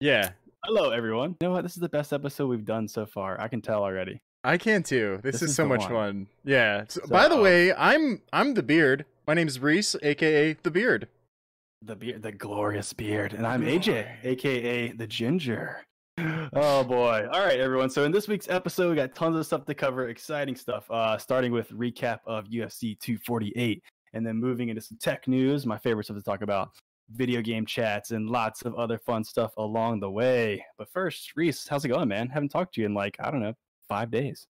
Yeah, Hello, everyone. You know what? This is the best episode we've done so far. I can tell already. I can too. This, This is, is so much one. fun. Yeah. So, by the So- way, I'm I'm the beard. My name's Reese, aka the Beard. The beard, the glorious beard, and I'm AJ, aka the Ginger. Oh boy! All right, everyone. So in this week's episode, we got tons of stuff to cover, exciting stuff. Uh, starting with recap of UFC 248, and then moving into some tech news, my favorite stuff to talk about, video game chats, and lots of other fun stuff along the way. But first, Reese, how's it going, man? Haven't talked to you in like I don't know five days.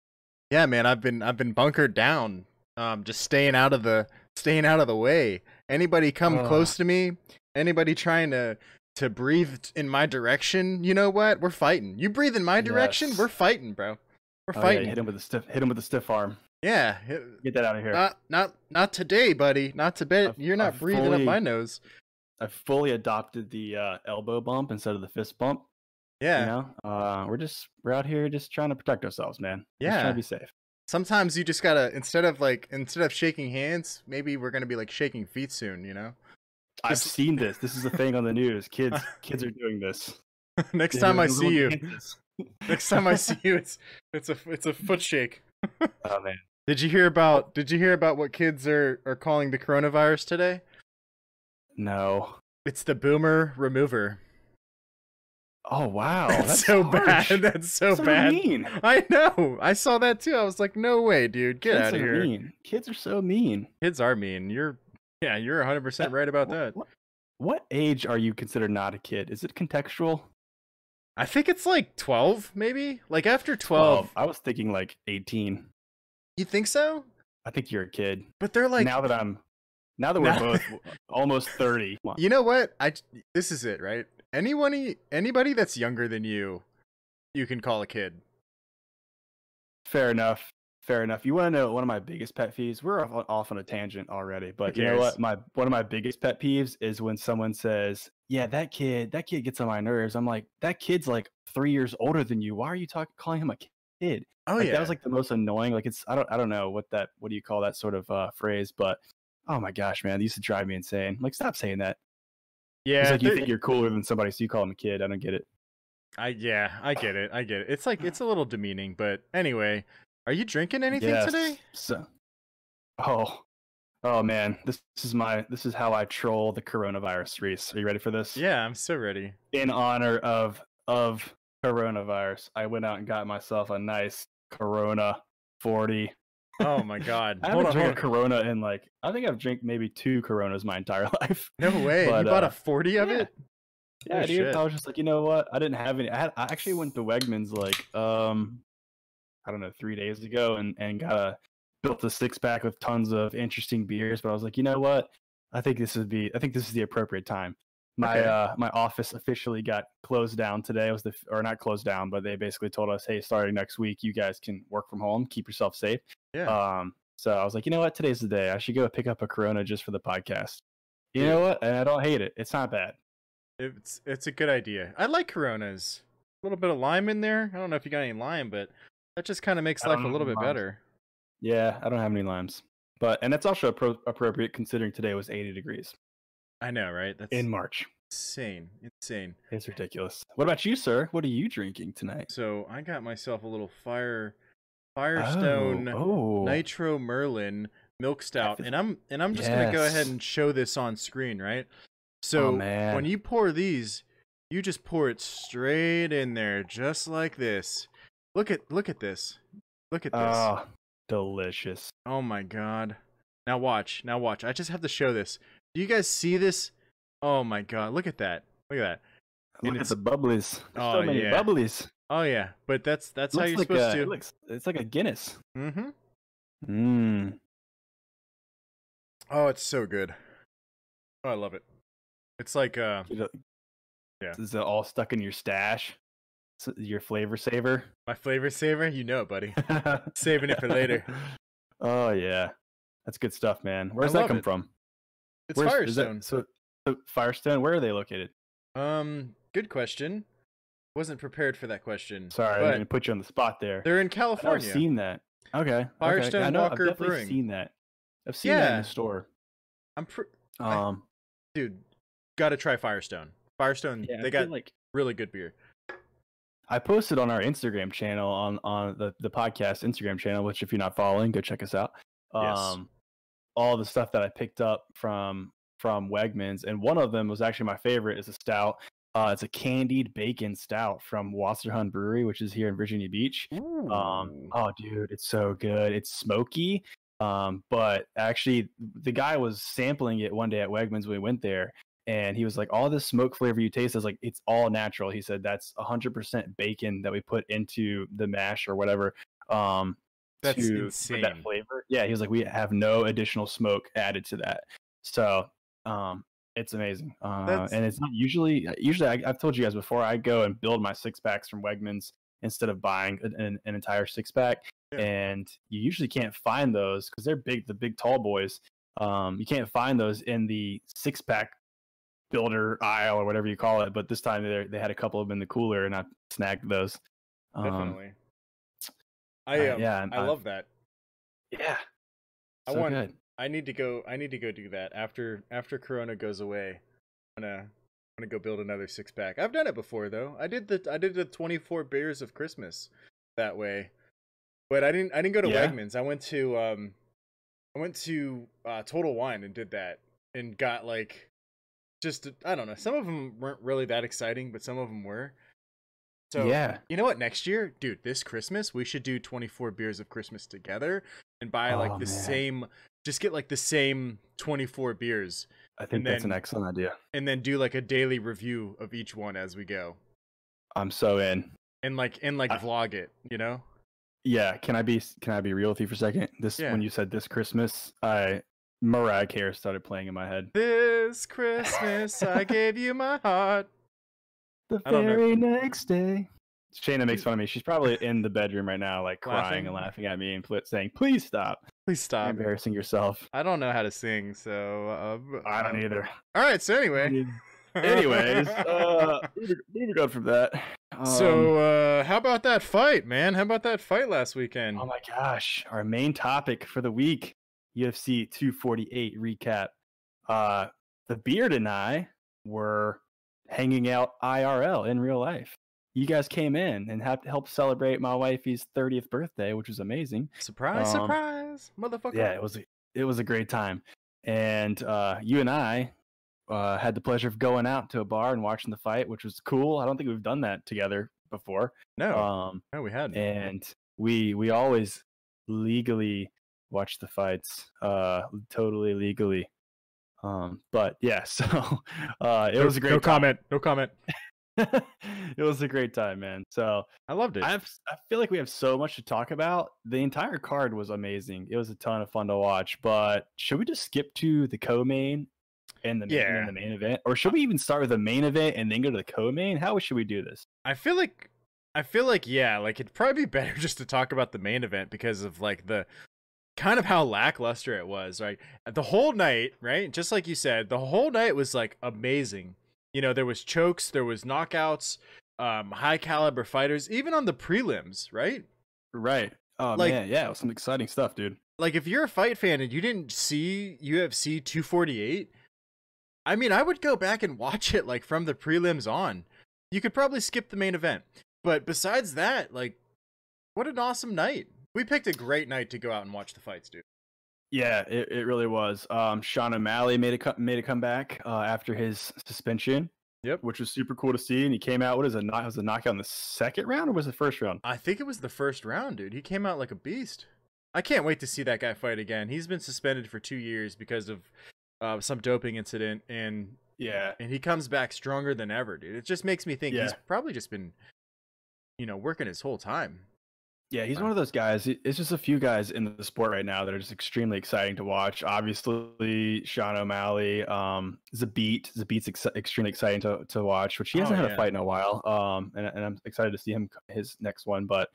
Yeah, man. I've been I've been bunkered down. Um, just staying out of the staying out of the way. Anybody come Ugh. close to me? Anybody trying to to breathe in my direction? You know what? We're fighting. You breathe in my direction, Yes. we're fighting, bro. We're Oh, yeah, fighting. hit him with a stiff. Hit him with a stiff arm. yeah. Get that out of here. Not not not today, buddy. Not to bed. You're not I've breathing up my nose. I fully adopted the uh, elbow bump instead of the fist bump. Yeah. You know, uh, we're just we're out here just trying to protect ourselves, man. Just trying Yeah. to be safe. Sometimes you just gotta instead of like instead of shaking hands, maybe we're gonna be like shaking feet soon. You know. I've seen this. This is a thing on the news. Kids, kids are doing this. Next time I see you, next time I see you, it's it's a it's a foot shake. oh man, Did you hear about Did you hear about what kids are are calling the coronavirus today? No. It's the boomer remover. Oh wow, that's, that's so harsh. bad. That's so So bad. mean. I know. I saw that too. I was like, no way, dude. Get Kids out of are here. mean. Kids are so mean. Kids are mean. You're yeah, you're 100 percent right about that. What, what age are you considered not a kid? Is it contextual? I think it's like 12, maybe. Like after 12. I was thinking like 18. You think so? I think you're a kid. But they're like now that I'm, now that we're Now- both almost 30. Come. You know what? I this is it, right? Anyone anybody that's younger than you, you can call a kid. Fair enough. Fair enough. You want to know one of my biggest pet peeves? We're off, off on a tangent already, but you know what? My one of my biggest pet peeves is when someone says, "Yeah, that kid, that kid gets on my nerves." I'm like, "That kid's like three years older than you. Why are you talking calling him a kid?" Oh like, yeah. that was like the most annoying. Like it's I don't I don't know what that what do you call that sort of uh, phrase, but oh my gosh, man, it used to drive me insane. Like, stop saying that. yeah. it's like you think you're cooler than somebody, so you call him a kid. I don't get it. I yeah, I get it. I get it. It's like it's a little demeaning, but anyway, are you drinking anything Yes. today? So, oh, oh man, this, this is my this is how I troll the coronavirus. Reese, are you ready for this? Yeah, I'm so ready. In honor of of coronavirus, I went out and got myself a nice Corona forty. Oh my god. I hold haven't on, drank a. Corona in like I think I've drank maybe two Coronas my entire life. No way. But, you bought uh, a 40 of yeah. it? Yeah, Oh, dude. shit. I was just like, you know what? I didn't have any. I, had, I actually went to Wegmans like, um, I don't know, three days ago, and and got a built a six pack with tons of interesting beers. But I was like, you know what? I think this would be. I think this is the appropriate time. My Okay. uh my office officially got closed down today. It was the or not closed down, but they basically told us, hey, starting next week, you guys can work from home. Keep yourself safe. Yeah. Um. So I was like, you know what? Today's the day. I should go pick up a Corona just for the podcast. You know what? And I don't hate it. It's not bad. It's it's a good idea. I like Coronas. A little bit of lime in there. I don't know if you got any lime, but that just kind of makes life a little bit limes. better. Yeah, I don't have any limes. But and that's also appro- appropriate considering today was 80 degrees I know, right? That's in March. insane. Insane. It's ridiculous. What about you, sir? What are you drinking tonight? So I got myself a little fire Firestone Oh, oh. Nitro Merlin milk stout, and I'm and I'm just gonna go ahead and show this on screen, right? So oh, when man. you pour these, you just pour it straight in there, just like this. Look at look at this. Look at this. Oh, delicious. Oh my god. Now watch. Now watch. I just have to show this. Do you guys see this? Oh my god. Look at that. Look at that. And Look at it's- the bubblies. There's Oh, so many yeah. bubblies. Oh yeah. But that's that's how you're like supposed a, to. it looks, it's like a Guinness. mm-hmm. Mmm. Oh, it's so good. Oh, I love it. It's like uh Yeah. Is it all stuck in your stash? Your flavor saver? my flavor saver. You know it, buddy. Saving it for later. Oh yeah, that's good stuff, man. Where's I that come it. from? It's Where's- is that- Firestone. so, so Firestone, where are they located? Um, good question. Wasn't prepared for that question. Sorry, I'm but gonna put you on the spot there. they're in California. I've seen that. Okay. okay. Firestone I know, Walker I've definitely Brewing. seen that. I've seen that in the store. I'm pr- I- Um, dude. Got to try Firestone. Firestone. yeah, they feel got like Really good beer. I posted on our Instagram channel on on the the podcast Instagram channel, which if you're not following, go check us out. Yes. Um, all the stuff that I picked up from from Wegmans, and one of them was actually my favorite. is a stout. Uh, it's a candied bacon stout from Wasserhund Brewery, which is here in Virginia Beach. Um, oh, dude, it's so good. It's smoky. Um, but actually, the guy was sampling it one day at Wegmans when we went there, and he was like, "All this smoke flavor you taste is like it's all natural." He said that's 100% bacon that we put into the mash or whatever. Um, That's to insane. that flavor. Yeah, he was like, we have no additional smoke added to that. So, um, it's amazing. Uh, and it's not usually, usually I, I've told you guys before, I go and build my six packs from Wegmans instead of buying an, an, an entire six pack. Yeah. And you usually can't find those because they're big, the big tall boys. Um, you can't find those in the six pack builder aisle or whatever you call it. But this time they they had a couple of them in the cooler and I snagged those. Um, Definitely. I uh, yeah, I I- love that. yeah. I So want- good. I need to go. I need to go do that after after Corona goes away. I'm gonna I'm gonna go build another six pack. I've done it before though. I did the I did the 24 beers of Christmas that way, but I didn't I didn't go to Yeah? Wegmans. I went to um I went to uh, Total Wine and did that and got like just I don't know. Some of them weren't really that exciting, but some of them were. So yeah. you know what? Next year, dude, this Christmas we should do 24 beers of Christmas together and buy like Oh, the man. same. Just get like the same 24 beers I think that's an excellent idea. and then do like a daily review of each one as we go I'm so in. and like and like I- vlog it. You know? Yeah, can I be can I be real with you for a second? This Yeah. when you said this Christmas, I Mariah Carey started playing in my head. This Christmas I gave you my heart. The I don't know. very next day. Shayna makes fun of me. She's probably in the bedroom right now, like crying Laughing? and laughing at me and pl- saying, "Please stop! Please You're stop. embarrassing yourself." I don't know how to sing, so uh, I don't either. All right. So anyway. Anyways, uh, moving, moving on from that. Um, so uh, how about that fight, man? How about that fight last weekend? Oh my gosh, our main topic for the week, UFC 248 recap. Uh the beard and I were hanging out IRL in real life. You guys came in and have helped celebrate my wifey's 30th birthday, which was amazing. surprise, um, surprise, motherfucker. Yeah, it was a, it was a great time. And uh you and I uh had the pleasure of going out to a bar and watching the fight, which was cool. I don't think we've done that together before. no, Um no, we hadn't. and we we always legally watch the fights uh totally legally um but yeah so uh it No- was a great No time. comment. No comment. it was a great time man so I loved it. i have i feel like we have so much to talk about the entire card was amazing it was a ton of fun to watch but should we just skip to the co-main and the, main, and Yeah. then the main event or should we even start with the main event and then go to the co-main how should we do this I feel like I feel like yeah, like it'd probably be better just to talk about the main event because of like the kind of how lackluster it was, right? The whole night, right? Just like you said, the whole night was like amazing. You know, there was chokes, there was knockouts, um, high caliber fighters, even on the prelims, right? right oh Like- man yeah it was some exciting stuff dude Like if you're a fight fan and you didn't see UFC 248, I mean, I would go back and watch it like from the prelims on. You could probably skip the main event. But besides that, like what an awesome night. We picked a great night to go out and watch the fights, dude. Yeah, it, it really was. Um, Sean O'Malley made a made a comeback uh, after his suspension. Yep. which was super cool to see. And he came out. What is it? Knock, was a knockout in the second round or was it the first round? I think it was the first round, dude. He came out like a beast. I can't wait to see that guy fight again. He's been suspended for 2 years because of uh, some doping incident and Yeah, and he comes back stronger than ever, dude. It just makes me think he's probably just been you know, working his whole time. Yeah. He's one of those guys. It's just a few guys in the sport right now that are just extremely exciting to watch. Obviously, Sean O'Malley, um, Zabit. Zabit's ex- extremely exciting to, to watch, which he hasn't Oh, had yeah. a fight in a while. Um, and, and I'm excited to see him his next one. But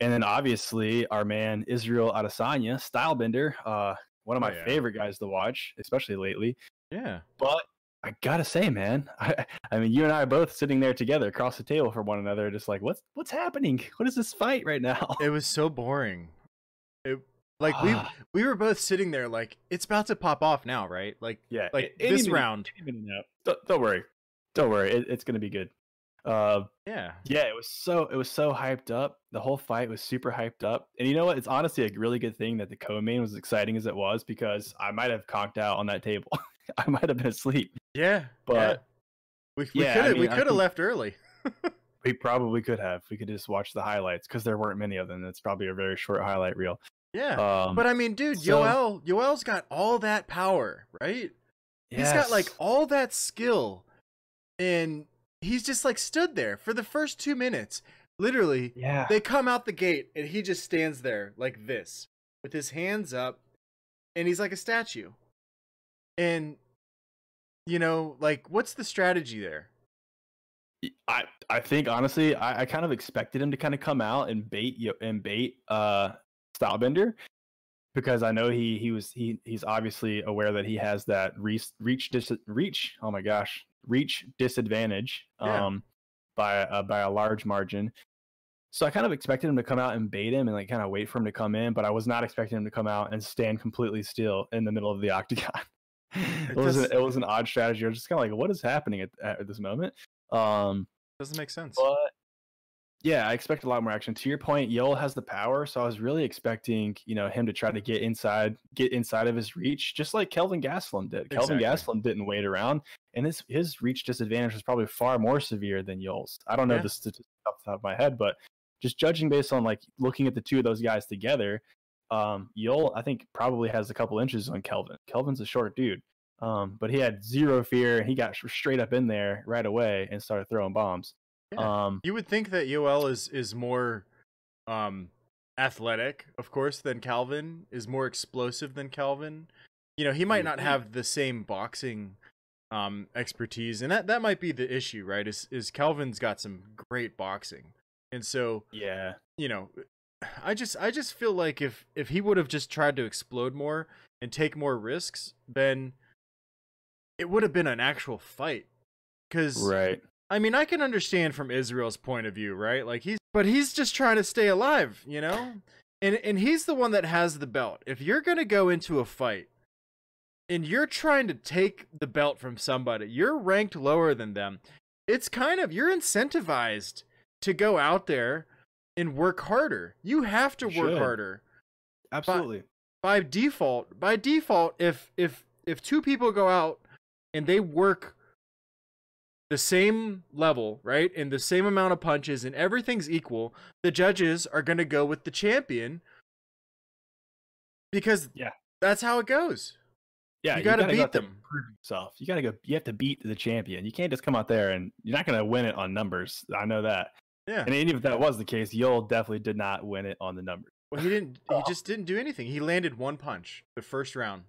and then obviously our man Israel Adesanya, Stylebender, uh, one of Oh, my yeah. favorite guys to watch, especially lately. Yeah. But I gotta say, man, I, I mean, you and I are both sitting there together across the table from one another, just like, what's what's happening? What is this fight right now? It was so boring. It like we Ah. we were both sitting there like it's about to pop off now, right? Like yeah, like this minute- round. Don't, don't worry, don't worry, it, it's gonna be good. Uh, Yeah. yeah, it was so it was so hyped up. The whole fight was super hyped up, and you know what? It's honestly a really good thing that the co-main was as exciting as it was because I might have conked out on that table. I might have been asleep, Yeah. but yeah. we we yeah, could have we mean, I could have left early. we probably could have. We could just watch the highlights because there weren't many of them. It's probably a very short highlight reel. Yeah. Um, but I mean, dude, so- Yoel Yoel's got all that power, right? He's got like all that skill, and he's just like stood there for the first two minutes. Literally, yeah, they come out the gate, and he just stands there like this, with his hands up, and he's like a statue. And you know, like, what's the strategy there? I I think honestly, I, I kind of expected him to kind of come out and bait Yo- and bait uh Stylebender because I know he he was he he's obviously aware that he has that reach reach dis- reach oh my gosh reach disadvantage Yeah. um by uh, by a large margin. So I kind of expected him to come out and bait him and like kind of wait for him to come in, but I was not expecting him to come out and stand completely still in the middle of the octagon. It was does- an, it was an odd strategy. I was just kind of like, what is happening at, at this moment? Um, Doesn't make sense. but yeah, I expect a lot more action. To your point, Yoel has the power, so I was really expecting, you know, him to try to get inside, get inside of his reach, just like Kelvin Gastelum did. Kelvin Exactly. Gastelum didn't wait around, and his his reach disadvantage was probably far more severe than Yoel's. I don't know Yeah. the statistics off the top of my head, but just judging based on like looking at the two of those guys together, um, Yoel I think probably has a couple inches on Kelvin. Kelvin's a short dude. Um, but he had zero fear and he got straight up in there right away and started throwing bombs. Yeah. Um, You would think that Yoel is is more um athletic, of course, than Kelvin, is more explosive than Kelvin. You know, he might not have the same boxing um expertise and that that might be the issue, right? Is is Kelvin's got some great boxing. And so, yeah. you know, I just I just feel like if if he would have just tried to explode more and take more risks, then it would have been an actual fight. Cuz Right. I mean, I can understand from Israel's point of view, right? Like he's but he's just trying to stay alive, you know? And and he's the one that has the belt. If you're going to go into a fight and you're trying to take the belt from somebody, you're ranked lower than them. It's kind of you're incentivized to go out there and work harder. You have to You work should. harder Absolutely. by default by default if if if two people go out and they work the same level right and the same amount of punches and everything's equal the judges are going to go with the champion because Yeah. that's how it goes yeah, you gotta beat out there and them. Prove yourself. You gotta go. You have to beat the champion. You can't just come out there and you're not gonna win it on numbers. I know that. Yeah And even if that was the case, Yoel definitely did not win it on the numbers. well he didn't he just didn't do anything he landed one punch the first round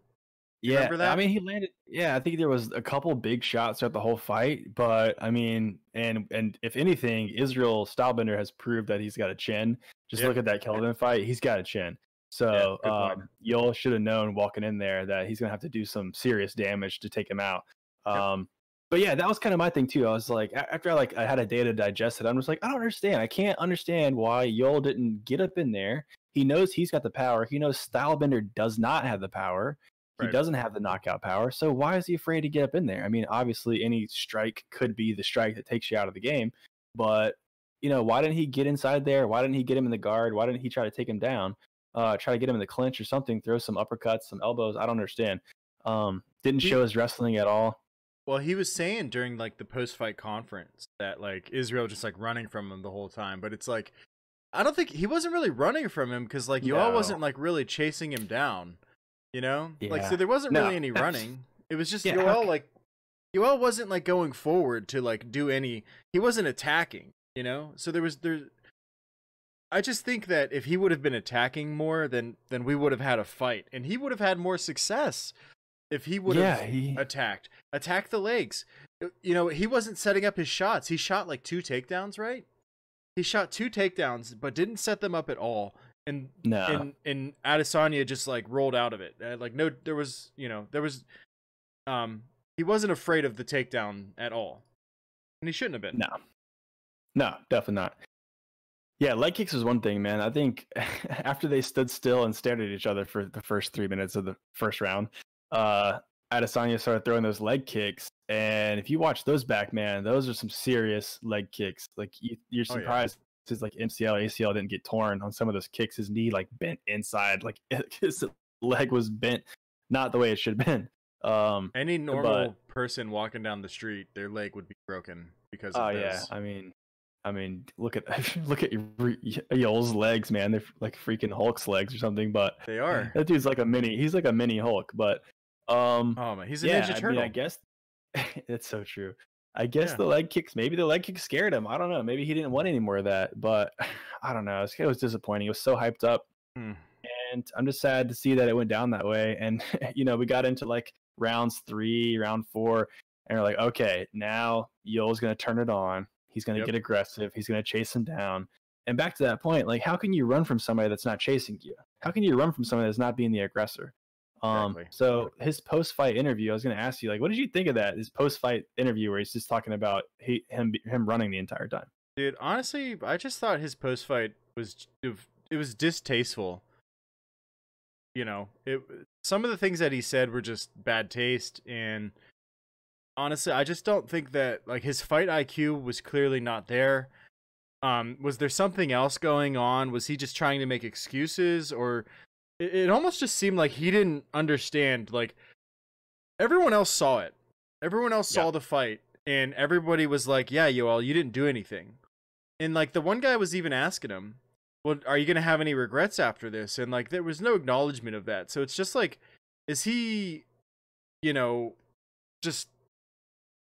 You Yeah, remember that? I mean, he landed. Yeah, I think there was a couple big shots throughout the whole fight, but I mean, and and if anything, Israel Stylebender has proved that he's got a chin. Just Yeah. look at that Kelvin fight; he's got a chin. So point. um, Yoel should have known walking in there that he's gonna have to do some serious damage to take him out. Um, but yeah, that was kind of my thing too. I was like, after I like I had a day to digest it, I'm just like, I don't understand. I can't understand why Yoel didn't get up in there. He knows he's got the power. He knows Stylebender does not have the power. He Right. doesn't have the knockout power. So why is he afraid to get up in there? I mean, obviously any strike could be the strike that takes you out of the game, but you know, why didn't he get inside there? Why didn't he get him in the guard? Why didn't he try to take him down? Uh, try to get him in the clinch or something, throw some uppercuts, some elbows. I don't understand. Um, didn't show his wrestling at all. Well, he was saying during like the post-fight conference that like Israel just like running from him the whole time, but it's like I don't think he wasn't really running from him because like Yoel No. wasn't like really chasing him down, you know? Yeah. Like so there wasn't No, really any running. It was just Yeah, Yoel c- like Yoel wasn't like going forward to like do any. He wasn't attacking, you know. So there was there. I just think that if he would have been attacking more, then then we would have had a fight, and he would have had more success if he would yeah, have he, attacked. Attack the legs. Uh, You know, he wasn't setting up his shots. He shot like two takedowns, right? He shot two takedowns, but didn't set them up at all. And no. and and Adesanya just like rolled out of it. Uh, Like no, there was you know there was, um, he wasn't afraid of the takedown at all, and he shouldn't have been. No, no, definitely not. Yeah, leg kicks was one thing, man. I think after they stood still and stared at each other for the first three minutes of the first round, uh, Adesanya started throwing those leg kicks, and if you watch those back, man, those are some serious leg kicks. Like you, you're Oh, yeah. surprised his like MCL, ACL didn't get torn on some of those kicks. His knee like bent inside, like his leg was bent, not the way it should have been. Um, Any normal person walking down the street, their leg would be broken because of oh yeah. I mean, I mean, look at look at your Yoel's legs, man. They're like freaking Hulk's legs or something. But They are. that dude's like a mini. He's like a mini Hulk. But um, Oh man, he's a yeah, Ninja I mean, I guess it's so true. I guess Yeah. the leg kicks, maybe the leg kick scared him. I don't know. Maybe he didn't want any more of that. But I don't know. It was disappointing. It was so hyped up, Hmm. and I'm just sad to see that it went down that way. And you know, we got into like rounds three, round four, and we're like, okay, now Yoel's gonna turn it on. He's gonna Yep. get aggressive. He's gonna chase him down. And back to that point, like, how can you run from somebody that's not chasing you? How can you run from somebody that's not being the aggressor? Um, Exactly. so his post-fight interview, I was going to ask you, like, what did you think of that? His post-fight interview where he's just talking about he, him him running the entire time. Dude, honestly, I just thought his post fight was it was distasteful. You know, it some of the things that he said were just bad taste and honestly, I just don't think that like his fight IQ was clearly not there. Um was there something else going on? Was he just trying to make excuses or it, it almost just seemed like he didn't understand like everyone else saw it. Everyone else Yeah. saw the fight and everybody was like, "Yeah, Yoel, you didn't do anything." And like the one guy was even asking him, "Well, are you going to have any regrets after this?" And like there was no acknowledgement of that. So it's just like is he you know just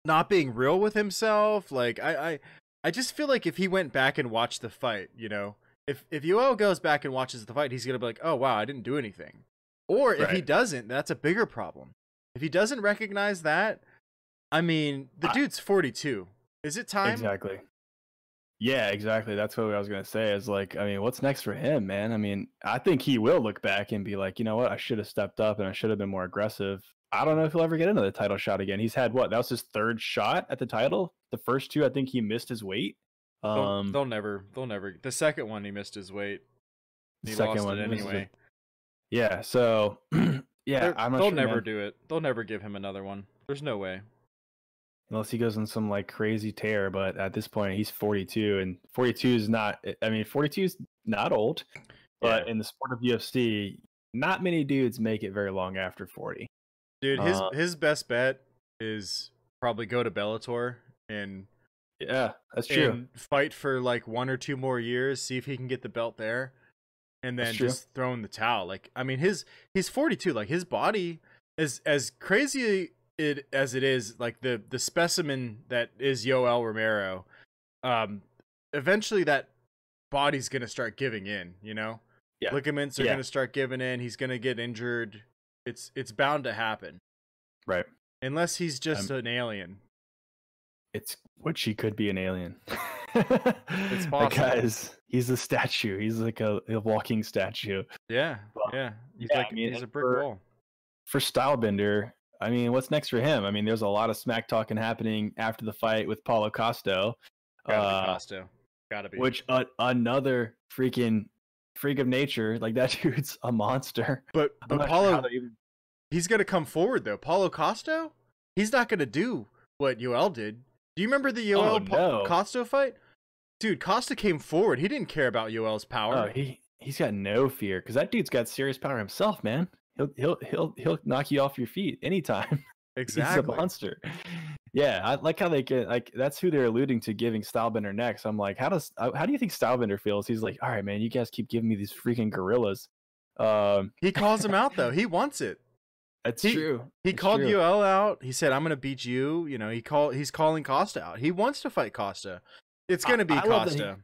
not being real with himself? Like I I I just feel like if he went back and watched the fight, you know, if if Yoel goes back and watches the fight, he's going to be like, "Oh, wow, I didn't do anything." Or if he doesn't, that's a bigger problem. If he doesn't recognize that, I mean, the I- dude's 42. Is it time? Exactly. Yeah, exactly. That's what I was gonna say. Is like, I mean, what's next for him, man? I mean, I think he will look back and be like, you know what, I should have stepped up and I should have been more aggressive. I don't know if he'll ever get another title shot again. He's had what? That was his third shot at the title. The first two, I think he missed his weight. They'll, Um, they'll never. They'll never. The second one, he missed his weight. the He second one it misses it. anyway. Yeah. So, yeah, They're- I'm not they'll sure, never man. do it. They'll never give him another one. There's no way. unless he goes on some like crazy tear. But at this point, he's 42, and 42 is not. I mean, 42 is not old, but Yeah. in the sport of UFC, not many dudes make it very long after 40. Dude, his Uh, his best bet is probably go to Bellator and Yeah, that's true. and fight for like one or two more years, see if he can get the belt there, and then just throw in the towel. Like, I mean, his he's 42. Like his body is as crazy it as it is. Like the the specimen that is Yoel Romero. Um, eventually that body's gonna start giving in. You know, Yeah. ligaments are Yeah. gonna start giving in. He's gonna get injured. It's it's bound to happen right. unless he's just Um, an alien. It's which he could be an alien. It's possible. guy's he's a statue. He's like a, a walking statue. Yeah, Well, yeah. He's yeah, like I mean, he's a brick for- wall. For Stylebender, I mean, what's next for him? I mean, there's a lot of smack talking happening after the fight with Paulo Costa. Gotta uh, be Costa. Gotta be. which uh, another freaking freak of nature. Like that dude's a monster. but but Paulo, even- he's gonna come forward though. Paulo Costa, he's not gonna do what Yoel did. Do you remember the Yoel Oh, no. Costa fight? Dude, Costa came forward. He didn't care about Yoel's power. Oh, he he's got no fear because that dude's got serious power himself, man. He'll he'll he'll he'll knock you off your feet anytime. exactly. He's a monster. Yeah, I like how they get like that's who they're alluding to giving Stylebender next. I'm like, how does uh, how do you think Stylebender feels? He's like, all right, man, you guys keep giving me these freaking gorillas. Um, He calls him out though. He wants it. That's He- true. He It's called true. Yoel out. He said, "I'm gonna beat you." You know, he call he's calling Costa out. He wants to fight Costa. It's gonna be I love he- Costa.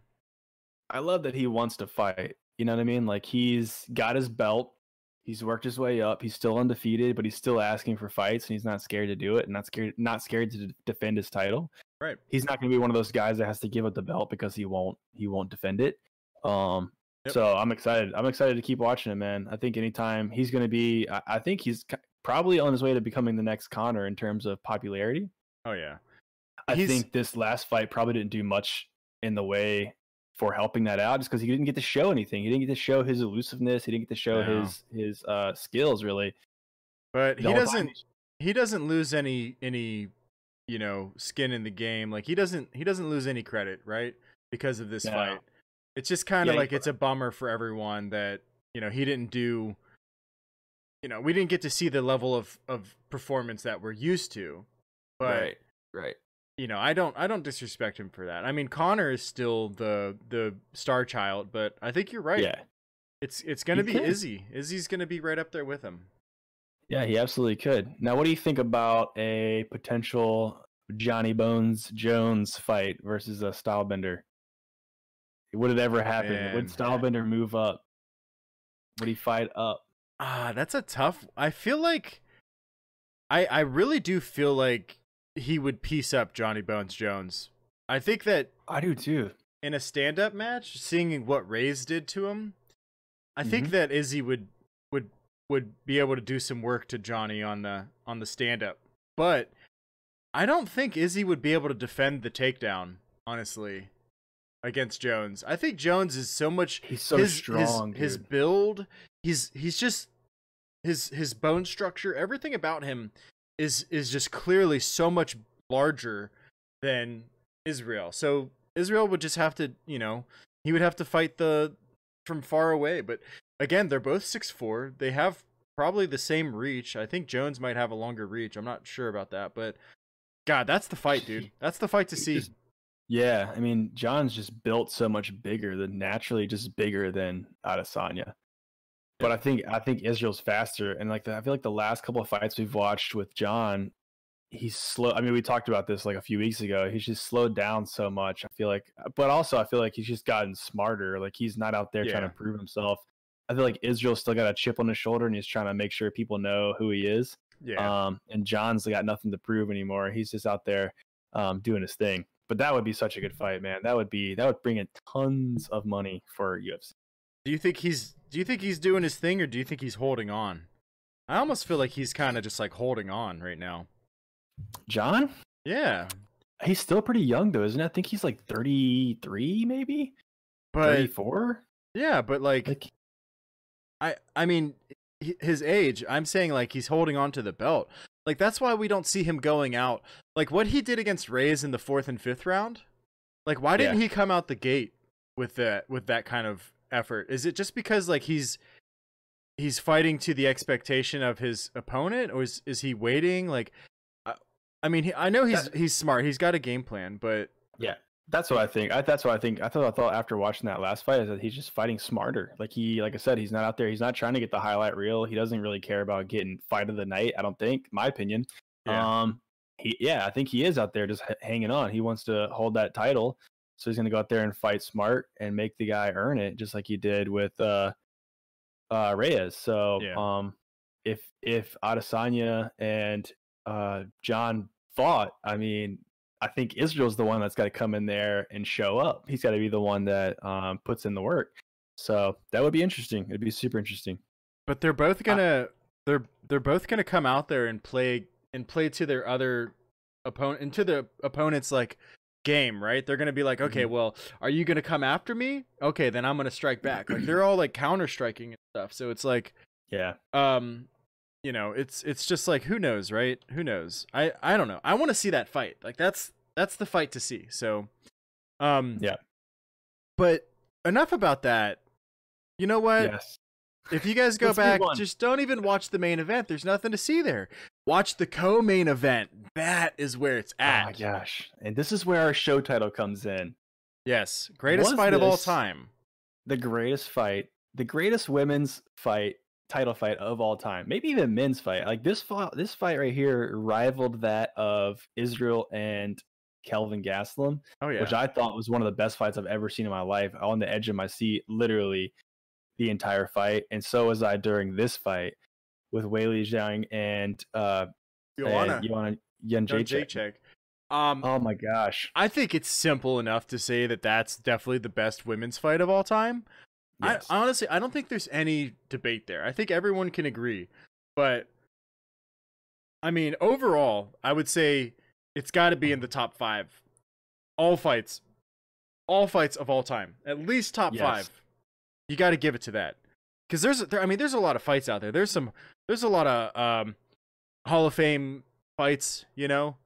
I love that he wants to fight. You know what I mean? Like he's got his belt. He's worked his way up. He's still undefeated, but he's still asking for fights, and he's not scared to do it, and not scared, not scared to d- defend his title. Right. He's not going to be one of those guys that has to give up the belt because he won't. He won't defend it. Um. Yep. So I'm excited. I'm excited to keep watching him, man. I think anytime he's going to be, I, I think he's probably on his way to becoming the next Conor in terms of popularity. Oh yeah. I He's- think this last fight probably didn't do much in the way for helping that out, just because he didn't get to show anything. He didn't get to show his elusiveness. He didn't get to show No. his his uh, skills really. But The he doesn't. he doesn't lose any any you know skin in the game. Like he doesn't he doesn't lose any credit, right? Because of this No. fight. It's just kind of Yeah, like it's a bummer for everyone that you know he didn't do. You know, we didn't get to see the level of of performance that we're used to, but right, right. you know, I don't I don't disrespect him for that. I mean, Conor is still the the star child, but I think you're right. Yeah, It's it's gonna He be could. Izzy. Izzy's gonna be right up there with him. yeah, he absolutely could. Now, what do you think about a potential Johnny Bones Jones fight versus a Stylebender? Would it ever happen? Man. Would Stylebender move up? Would he fight up? Ah, that's a tough. I feel like I I really do feel like he would piece up Johnny Bones Jones. I think that I do too. in a stand-up match, seeing what Reyes did to him, I think Mhm. that Izzy would would would be able to do some work to Johnny on the on the stand-up. But I don't think Izzy would be able to defend the takedown, honestly, against Jones. I think Jones is so much He's so his, strong. His, his build, he's he's just his his bone structure, everything about him is is just clearly so much larger than Israel. So Israel would just have to, you know, he would have to fight the from far away. But again, they're both six four. They have probably the same reach. I think Jones might have a longer reach. I'm not sure about that, but God, that's the fight, dude. That's the fight to see. Yeah, I mean, Jon's just built so much bigger than naturally just bigger than Adesanya. But I think I think Israel's faster, and like the, I feel like the last couple of fights we've watched with Jon, he's slow. I mean, we talked about this like a few weeks ago. He's just slowed down so much. I feel like, but also I feel like he's just gotten smarter. Like he's not out there trying to prove himself. I feel like Israel's still got a chip on his shoulder, and he's trying to make sure people know who he is. Yeah. Um, and Jon's got nothing to prove anymore. He's just out there um, doing his thing. But that would be such a good fight, man. That would be that would bring in tons of money for UFC. Do you think he's do you think he's doing his thing or do you think he's holding on? I almost feel like he's kind of just like holding on right now. Jon, Yeah. he's still pretty young though, isn't it? I think he's like thirty three, maybe But thirty four. yeah, but like Like, I I mean his age, I'm saying like he's holding on to the belt. Like that's why we don't see him going out. Like what he did against Reyes in the 4th and 5th round? Like why didn't Yeah. he come out the gate with that with that kind of effort? Is it just because like he's he's fighting to the expectation of his opponent or is is he waiting like I, I mean he, I know he's That- he's smart. He's got a game plan, but yeah, that's what I think. I, that's what I think. I thought I thought after watching that last fight is that he's just fighting smarter. Like he, like I said, he's not out there. He's not trying to get the highlight reel. He doesn't really care about getting fight of the night. I don't think, my opinion. Yeah. Um, he, yeah, I think he is out there just h- hanging on. He wants to hold that title, so he's gonna go out there and fight smart and make the guy earn it, just like he did with uh, uh, Reyes. So, Yeah. um, if if Adesanya and uh Jon fought, I mean, I think Israel's the one that's got to come in there and show up. He's got to be the one that um puts in the work. So that would be interesting. It'd be super interesting. But they're both gonna they're they're both gonna come out there and play and play to their other opponent and to the opponent's like game, right? They're gonna be like, okay, Mhm. well, are you gonna come after me? Okay, then I'm gonna strike back. Like they're all like counter striking and stuff. So it's like, Yeah. um, you know, it's it's just like who knows, right? Who knows? I I don't know. I want to see that fight. Like that's that's the fight to see. So, um, Yeah. But enough about that. You know what? yes. If you guys go Let's back, just don't even watch the main event. There's nothing to see there. Watch the co-main event. That is where it's at. Oh my gosh. And this is where our show title comes in. yes, greatest Was fight of all time. The greatest fight, the greatest women's fight, title fight of all time. Maybe even men's fight. Like this fight, this fight right here rivaled that of Israel and Kelvin Gastelum. Oh yeah. which I thought was one of the best fights I've ever seen in my life. On the edge of my seat, literally the entire fight, and so was I during this fight with Weili Zhang and uh, Joanna. Joanna Jacek. Um, Oh my gosh! I think it's simple enough to say that that's definitely the best women's fight of all time. Yes. I honestly, I don't think there's any debate there. I think everyone can agree. But I mean, overall, I would say it's got to be in the top five. All fights, all fights of all time, at least top Yes. five. You got to give it to that, because there's, there, I mean, there's a lot of fights out there. There's some, there's a lot of um, Hall of Fame fights, you know.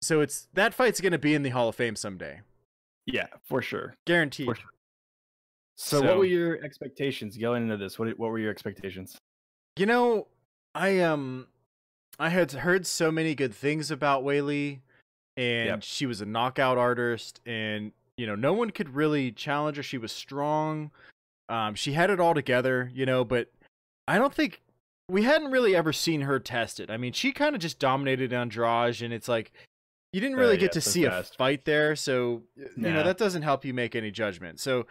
So it's that fight's gonna be in the Hall of Fame someday, Yeah, for sure. guaranteed. For sure. So, So- what were your expectations going into this? What what were your expectations? You know, I um, I had heard so many good things about Weili, and Yep. she was a knockout artist, and you know, no one could really challenge her. She was strong. Um, she had it all together, you know, but I don't think we hadn't really ever seen her tested. I mean, she kind of just dominated Andrade, and it's like you didn't Uh, really yeah, get to see fast. a fight there, so you know that doesn't help you make any judgment. So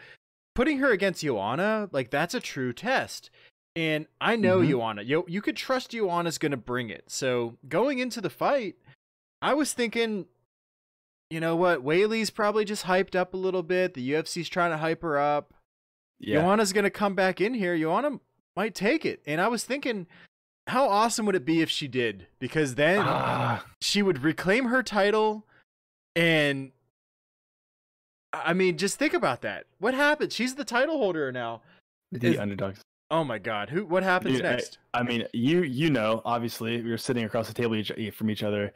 putting her against Joanna, like that's a true test. And I know Mhm. Joanna. You you could trust Joanna's going to bring it. So going into the fight, I was thinking, you know what? Weili's probably just hyped up a little bit. The UFC's trying to hype her up. Yeah, Joanna's going to come back in here. Joanna might take it. And I was thinking, how awesome would it be if she did? Because then Ah, she would reclaim her title and I mean, just think about that. What happened? She's the title holder now. the is- underdogs. Oh my god. Who what happens Dude, next? I mean, you you know, obviously, we were sitting across the table each, e, from each other.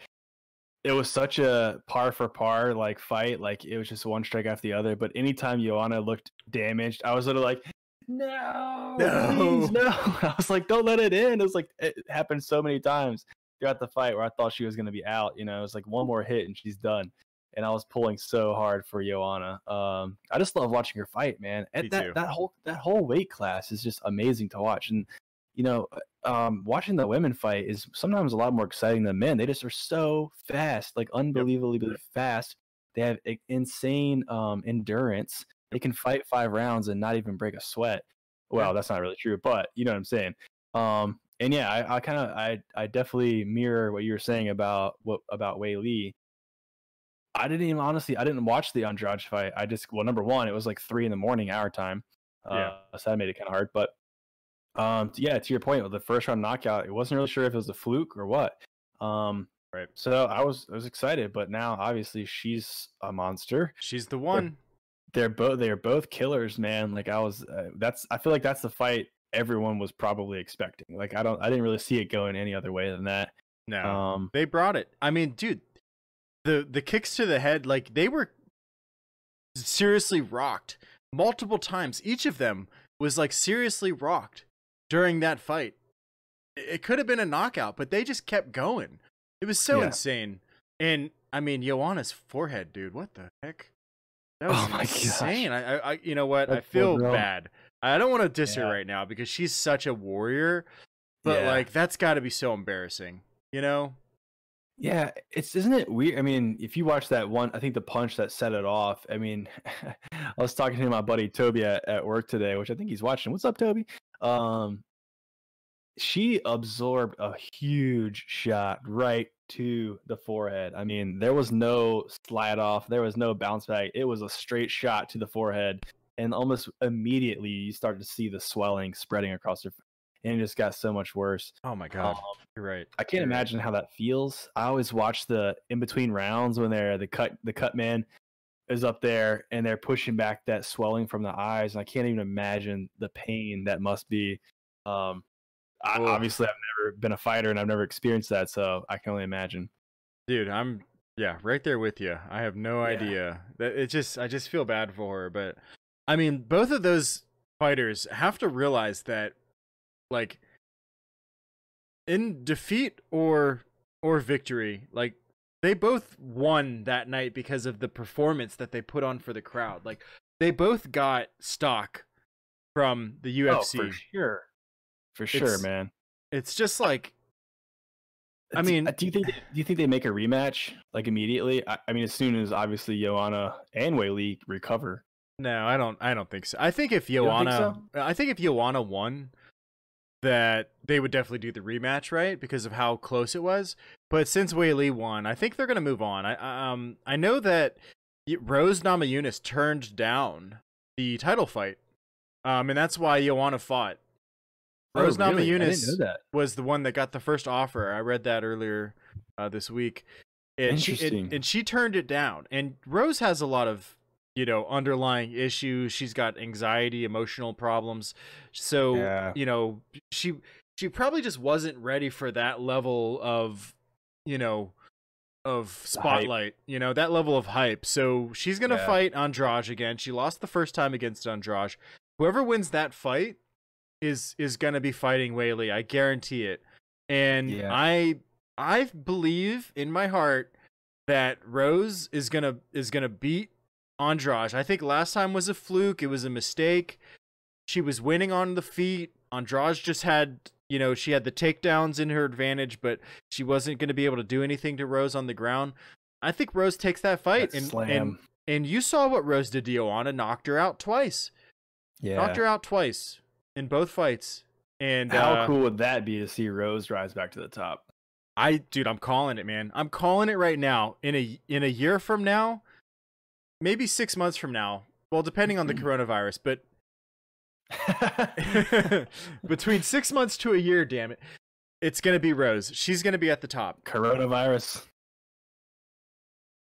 It was such a par for par like fight, like it was just one strike after the other. But anytime Joanna looked damaged, I was literally like, "No, No. please, no!" I was like, "Don't let it in." It was like it happened so many times throughout the fight where I thought she was going to be out. You know, it was like one more hit and she's done. And I was pulling so hard for Joanna. Um, I just love watching her fight, man. Me And that too. that whole that whole weight class is just amazing to watch. And you know, um, watching the women fight is sometimes a lot more exciting than men. They just are so fast, like unbelievably fast. They have insane um, endurance. They can fight five rounds and not even break a sweat. Well, that's not really true, but you know what I'm saying. Um, and yeah, I, I kind of, I, I definitely mirror what you were saying about what about Weili. I didn't even honestly, I didn't watch the Andrade fight. I just, well, number one, it was like three in the morning our time, uh, so that made it kind of hard. But um, yeah, to your point, with the first round knockout, it wasn't really sure if it was a fluke or what. Um, Right. So I was, I was excited, but now obviously she's a monster. She's the one. They're both, they are both killers, man. Like I was, uh, that's, I feel like that's the fight everyone was probably expecting. Like I don't, I didn't really see it going any other way than that. No. Um, they brought it. I mean, dude, the the kicks to the head, like they were seriously rocked multiple times. Each of them was like seriously rocked during that fight. It could have been a knockout, but they just kept going. It was so Yeah. insane. And I mean, Joanna's forehead, dude. What the heck? That was Oh my gosh. insane. I, I, I, you know what? I feel girl. bad. I don't want to diss her right now because she's such a warrior. But Yeah. like, that's got to be so embarrassing. You know? Yeah, it's isn't it weird? I mean, if you watch that one, I think the punch that set it off. I mean, I was talking to my buddy Toby at, at work today, which I think he's watching. What's up, Toby? Um, she absorbed a huge shot right to the forehead. I mean, there was no slide off, there was no bounce back. It was a straight shot to the forehead, and almost immediately you started to see the swelling spreading across her, and it just got so much worse. Oh my god. Um, You're right. I can't You're right. imagine how that feels. I always watch the in between rounds when they're the cut the cut man is up there and they're pushing back that swelling from the eyes, and I can't even imagine the pain that must be. Um, I, obviously, I've never been a fighter and I've never experienced that, so I can only imagine. Dude, I'm yeah, right there with you. I have no Yeah. idea. That it just I just feel bad for her, but I mean, both of those fighters have to realize that like in defeat or or victory, like they both won that night because of the performance that they put on for the crowd. Like they both got stock from the UFC. Oh, for sure, for sure, It's- man. It's just like I mean- uh, do you think do you think they make a rematch like immediately? I, I mean, as soon as obviously Joanna and Weili recover. No, I don't. I don't think so. I think if don't think Joanna, I think if Joanna won, that they would definitely do the rematch, right? Because of how close it was. But since Weili won, I think they're gonna move on. I um I know that Rose Namajunas turned down the title fight, um, and that's why Joanna fought. Rose oh, really? Was the one that got the first offer. I read that earlier uh, this week. And she, Interesting. and, she turned it down. And Rose has a lot of, you know, underlying issues. She's got anxiety, emotional problems. So, Yeah. you know, she she probably just wasn't ready for that level of, you know, of spotlight, you know, that level of hype. So she's gonna Yeah. fight Andrade again. She lost the first time against Andrade. Whoever wins that fight is is gonna be fighting Weili. I guarantee it. And Yeah. I I believe in my heart that Rose is gonna is gonna beat Andrade. I think last time was a fluke. It was a mistake. She was winning on the feet. Andrade just had, you know, she had the takedowns in her advantage, but she wasn't going to be able to do anything to Rose on the ground. I think Rose takes that fight, That and, slam. and and you saw what Rose did to Joanna, knocked her out twice, yeah. knocked her out twice in both fights. And How uh, cool would that be to see Rose rise back to the top? I, dude, I'm calling it, man. I'm calling it right now. In a in a year from now, maybe six months from now. Well, depending on the coronavirus, but between six months to a year, damn it, it's gonna be Rose. She's gonna be at the top. Coronavirus.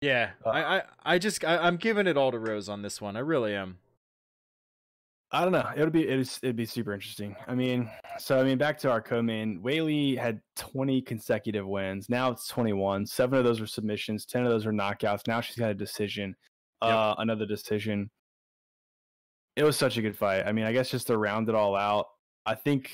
Yeah, Uh, I, I, I just, I, I'm giving it all to Rose on this one. I really am. I don't know. It would be it'd, it'd be super interesting. I mean, so I mean, back to our co-main. Weili had 20 consecutive wins. Now it's 21. Seven of those were submissions. Ten of those were knockouts. Now she's got a decision. Yep. Uh, another decision. It was such a good fight. I mean, I guess just to round it all out, I think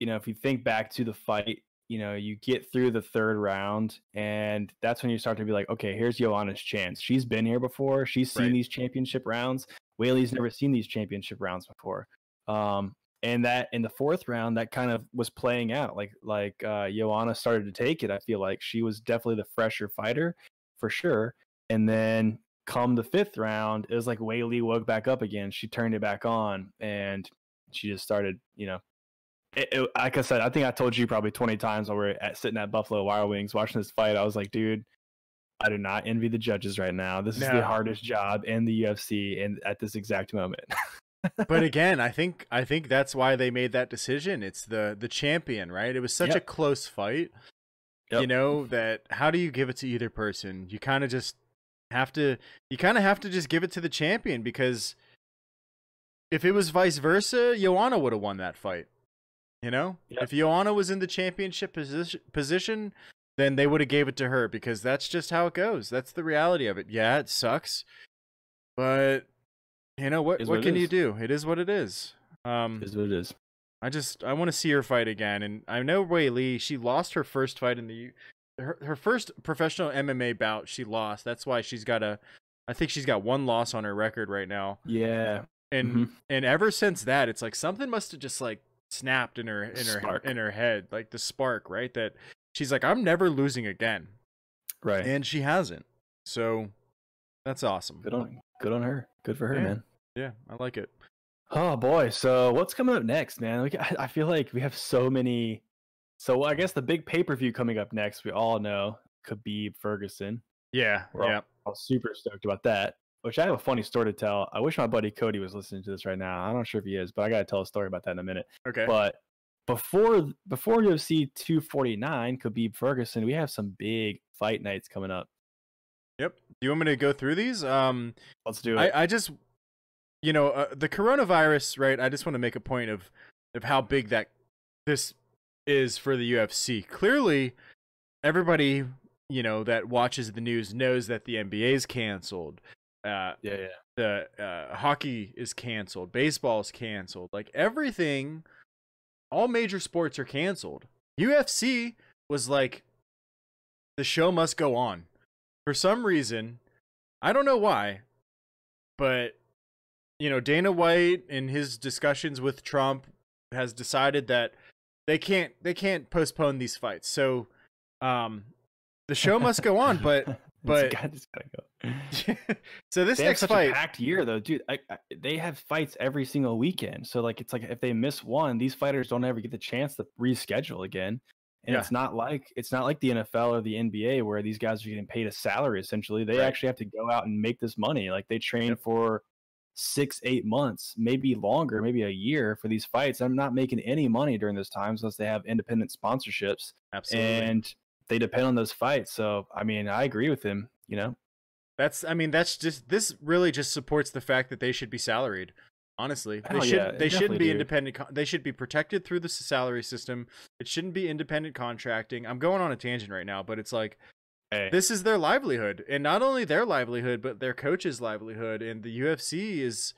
you know if you think back to the fight, you know, you get through the third round, and that's when you start to be like, okay, here's Joanna's chance. She's been here before. She's seen Right. these championship rounds. Weili's never seen these championship rounds before. Um, and that in the fourth round, that kind of was playing out. Like like uh, Joanna started to take it. I feel like she was definitely the fresher fighter for sure. And then come the fifth round, it was like Weili woke back up again. She turned it back on, and she just started. You know, it, it- like I said, I think I told you probably twenty times while we are at sitting at Buffalo Wild Wings watching this fight. I was like, dude. I do not envy the judges right now. This is the hardest job in the UFC, and at this exact moment. But again, I think, I think that's why they made that decision. It's the the champion, right? It was such a close fight. You know that how do you give it to either person? You kind of just have to. You kind of have to just give it to the champion because if it was vice versa, Joanna would have won that fight. You know, Yep. if Joanna was in the championship position, position, then they would have gave it to her because that's just how it goes. That's the reality of it. Yeah, it sucks, but you know what? What what can you do? It is what it is. Um, is what it is. I just I want to see her fight again, and I know Weili. She lost her first fight in the her her first professional MMA bout. She lost. That's why she's got a. I think she's got one loss on her record right now, Yeah. and Mhm. and ever since that, it's like something must have just like snapped in her in her Spark. in her head, like the spark, right? That she's like, I'm never losing again, Right. and she hasn't. So that's awesome. good on good on her. Good for her, Yeah. man. Yeah, I like it. Oh boy. So what's coming up next, man? We, I I feel like we have so many. So I guess the big pay per view coming up next, we all know Khabib Ferguson. Yeah, We're yeah. I'm super stoked about that. Which I have a funny story to tell. I wish my buddy Cody was listening to this right now. I'm not sure if he is, but I gotta tell a story about that in a minute. Okay. But before before UFC 249, Khabib Ferguson, we have some big fight nights coming up. Yep. Do you want me to go through these? Um. Let's do it. I, I just you know uh, the coronavirus right i just want to make a point of of how big that this is for the ufc clearly everybody you know that watches the news knows that the nba is canceled uh yeah, yeah. the uh, hockey is canceled baseball is canceled like everything all major sports are canceled. Ufc was like the show must go on. For some reason i don't know why but you know dana white in his discussions with trump has decided that they can't they can't postpone these fights. So um the show must go on but but- it's got, it's gotta go. so this they have next such fight a packed year though, dude. I, I, they have fights every single weekend, so like it's like if they miss one, these fighters don't ever get the chance to reschedule again. And Yeah. it's not like it's not like the NFL or the NBA where these guys are getting paid a salary. Essentially, they Right. actually have to go out and make this money. Like they train Yep. for six, eight months, maybe longer, maybe a year for these fights. I'm not making any money during this time unless they have independent sponsorships absolutely and they depend on those fights. So I mean, I agree with him. You know, That's I mean that's just this really just supports the fact that they should be salaried. Honestly, Hell they shouldn't. they they shouldn't be do. independent. Con- they should be protected through the salary system. It shouldn't be independent contracting. I'm going on a tangent right now, but it's like Hey, this is their livelihood, and not only their livelihood, but their coach's livelihood. And the UFC is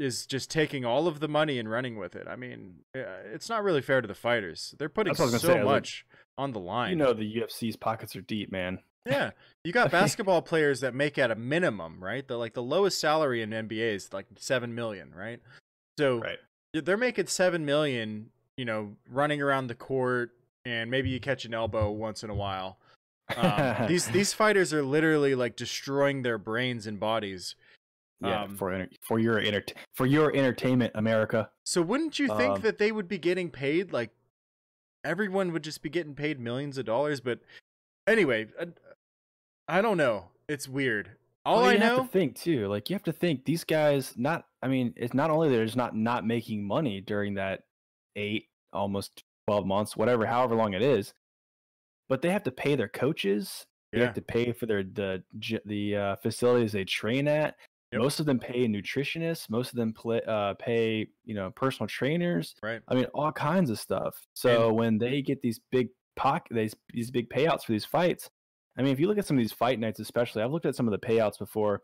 is just taking all of the money and running with it. I mean, uh, it's not really fair to the fighters. They're putting That's what I was so say, was like, much on the line. you know the UFC's pockets are deep, man. Yeah, you got basketball players that make at a minimum, right? The like the lowest salary in NBA is like seven million, right? So Right. they're making seven million, you know, running around the court, and maybe you catch an elbow once in a while. Um, these these fighters are literally like destroying their brains and bodies. Yeah, um, for for your enter- for your entertainment, America. So wouldn't you think Um, that they would be getting paid like everyone would just be getting paid millions of dollars? But anyway, I, I don't know. It's weird. All Well, I you know. have to think too. Like you have to think these guys. Not, I mean, it's not only they're just not not making money during that eight, almost twelve months, whatever, however long it is, but they have to pay their coaches. They Yeah. have to pay for their the the uh, facilities they train at. Yep. Most of them pay nutritionists. Most of them play, uh, pay you know personal trainers. Right. I mean, all kinds of stuff. So when they get these big pock these these big payouts for these fights, I mean, if you look at some of these fight nights, especially, I've looked at some of the payouts before,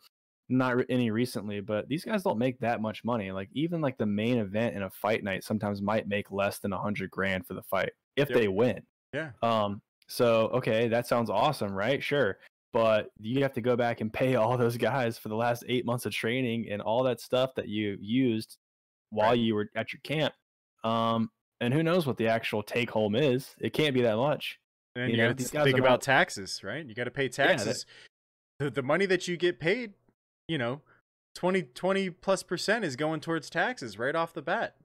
not re- any recently, but these guys don't make that much money. Like even like the main event in a fight night sometimes might make less than a hundred grand for the fight if Yep. they win. Yeah. Um. So okay, that sounds awesome, right? Sure. But you have to go back and pay all those guys for the last eight months of training and all that stuff that you used while you were at your camp. Um, and who knows what the actual take home is? It can't be that much. And You you, know, got to think about taxes, right? You got to pay that- taxes. the, the money that you get paid, you know, 20, 20 plus percent is going towards taxes right off the bat.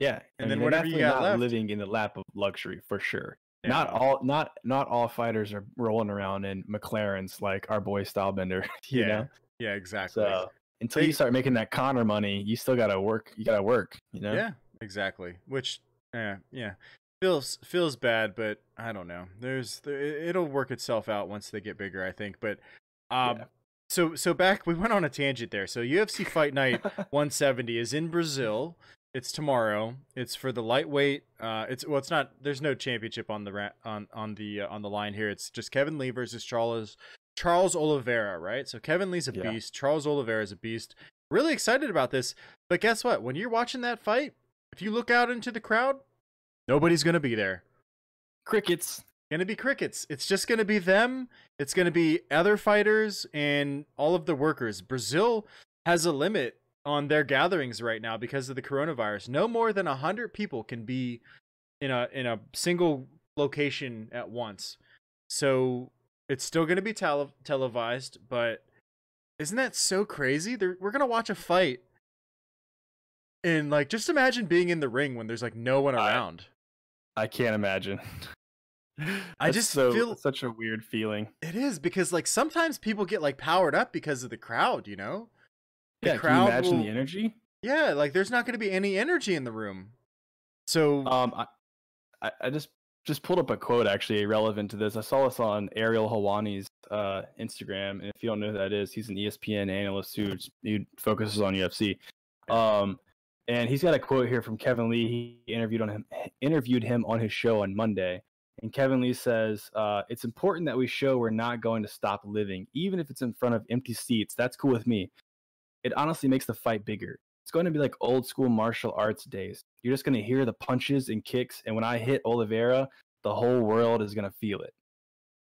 Yeah, And I then mean, they're whatever you got not left. living in the lap of luxury for sure. Yeah. Not all, not not all fighters are rolling around in McLarens like our boy Stylebender. You Yeah, know, Yeah, exactly. so until They- you start making that Conor money, you still gotta work. You gotta work. You know. Yeah, exactly. Which, yeah, yeah, feels feels bad, but I don't know. There's there, it'll work itself out once they get bigger, I think. But, um, Yeah. so so back we went on a tangent there. So UFC Fight Night 170 is in Brazil. It's tomorrow. It's for the lightweight. Uh, it's well, it's not. There's no championship on the ra- on on the uh, on the line here. It's just Kevin Lee versus Charles Charles Oliveira, right? So Kevin Lee's a Yeah. beast. Charles Oliveira is a beast. Really excited about this. But guess what? When you're watching that fight, if you look out into the crowd, nobody's gonna be there. Crickets. Gonna be crickets. It's just gonna be them. It's gonna be other fighters and all of the workers. Brazil has a limit on their gatherings right now because of the coronavirus. No more than a hundred people can be in a in a single location at once. So it's still gonna be tele- televised, but isn't that so crazy? They're, we're gonna watch a fight, and like just imagine being in the ring when there's like no one around. I can't imagine. I just so, feel- such a weird feeling. It is because like sometimes people get like powered up because of the crowd, you know? The yeah, can you imagine will- the energy? Yeah, like there's not going to be any energy in the room. So Um, I, I, just just pulled up a quote actually relevant to this. I saw this on Ariel Helwani's uh, Instagram, and if you don't know who that is, he's an ESPN analyst who who focuses on UFC. Um, and he's got a quote here from Kevin Lee. He interviewed on him interviewed him on his show on Monday, and Kevin Lee says, uh, "It's important that we show we're not going to stop living, even if it's in front of empty seats. That's cool with me. It honestly makes the fight bigger. It's going to be like old school martial arts days. You're just going to hear the punches and kicks, and when I hit Oliveira, the whole world is going to feel it."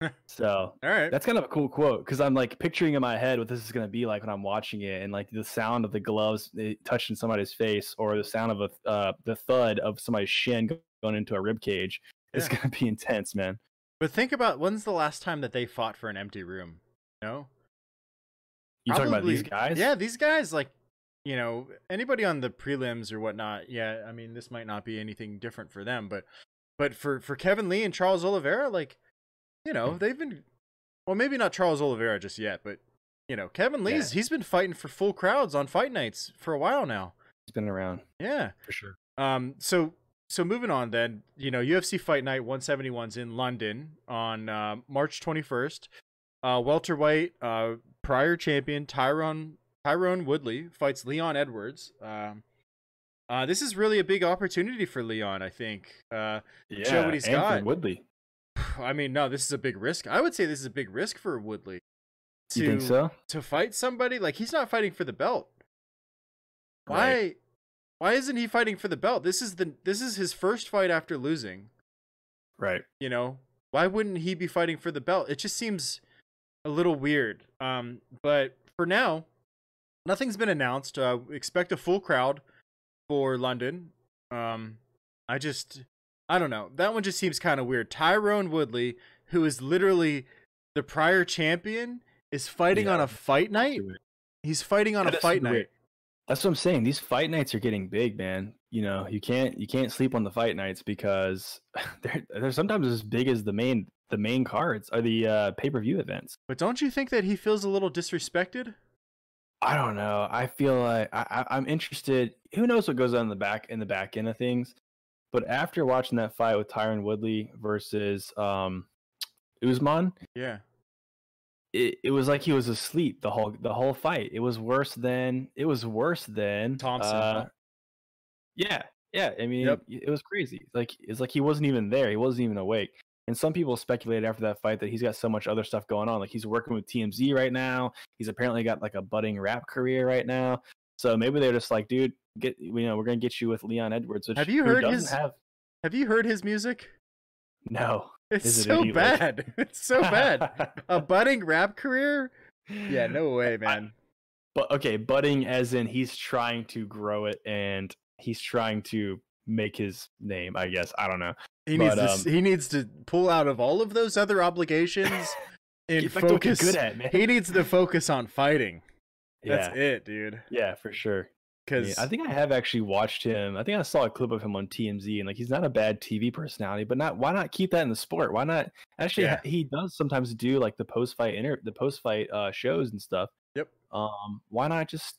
so all right. that's kind of a cool quote because I'm like picturing in my head what this is going to be like when I'm watching it, and like the sound of the gloves eh, touching somebody's face, or the sound of a uh, the thud of somebody's shin going into a rib cage. It's Yeah. going to be intense, man. But think about when's the last time that they fought for an empty room? No? You talking about these guys? Yeah, these guys like you know, anybody on the prelims or whatnot, yeah, I mean this might not be anything different for them, but but for for Kevin Lee and Charles Oliveira, like, you Hmm. know, they've been well, maybe not Charles Oliveira just yet, but you know, Kevin Lee's he's been fighting for full crowds on fight nights for a while now. He's been around Yeah. for sure. Um. So so moving on then, you know, UFC Fight Night 171's in London on uh, March 21st. Uh, welterweight, uh, prior champion Tyron Tyron Woodley fights Leon Edwards. Um, Uh, this is really a big opportunity for Leon, I think. Uh, Yeah, Show what he's and got. Woodley. I mean, no, this is a big risk. I would say this is a big risk for Woodley. To, You think so? To fight somebody like he's not fighting for the belt. Why? Right. Why isn't he fighting for the belt? This is the this is his first fight after losing. Right. You know, why wouldn't he be fighting for the belt? It just seems a little weird. Um, but for now, nothing's been announced. Uh, expect a full crowd for London. Um, I just, I don't know. That one just seems kind of weird. Tyron Woodley, who is literally the prior champion, is fighting on a fight night. He's fighting on a fight night. weird. That's what I'm saying. These fight nights are getting big, man. You know, you can't you can't sleep on the fight nights because they're they're sometimes as big as the main the main cards are the uh, pay per view events. But don't you think that he feels a little disrespected? I don't know. I feel like I, I, I'm interested. Who knows what goes on in the back in the back end of things? But after watching that fight with Tyron Woodley versus um, Usman, Yeah. it, it was like he was asleep the whole the whole fight. It was worse than it was worse than Thompson, Uh, yeah, yeah. I mean, Yep. it, it was crazy. Like it's like he wasn't even there. He wasn't even awake. And some people speculated after that fight that he's got so much other stuff going on. Like he's working with TMZ right now. He's apparently got like a budding rap career right now. So maybe they're just like, dude, get you know, we're gonna get you with Leon Edwards. Which, Have you heard his- Have Have you heard his music? no. It's Is so like- bad. It's so bad. a budding rap career? Yeah, no way, man. But okay, budding as in he's trying to grow it and he's trying to make his name. I guess I don't know. He needs But, to um, he needs to pull out of all of those other obligations and Get back to what you're focus. good at, man. He needs to focus on fighting. That's yeah, it, dude. yeah, for sure. Because Yeah, I think I have actually watched him. I think I saw a clip of him on TMZ, and like he's not a bad TV personality, but not why not keep that in the sport? Why not? Actually, Yeah. he does sometimes do like the post fight inter the post fight uh, shows and stuff. Yep. Um, why not just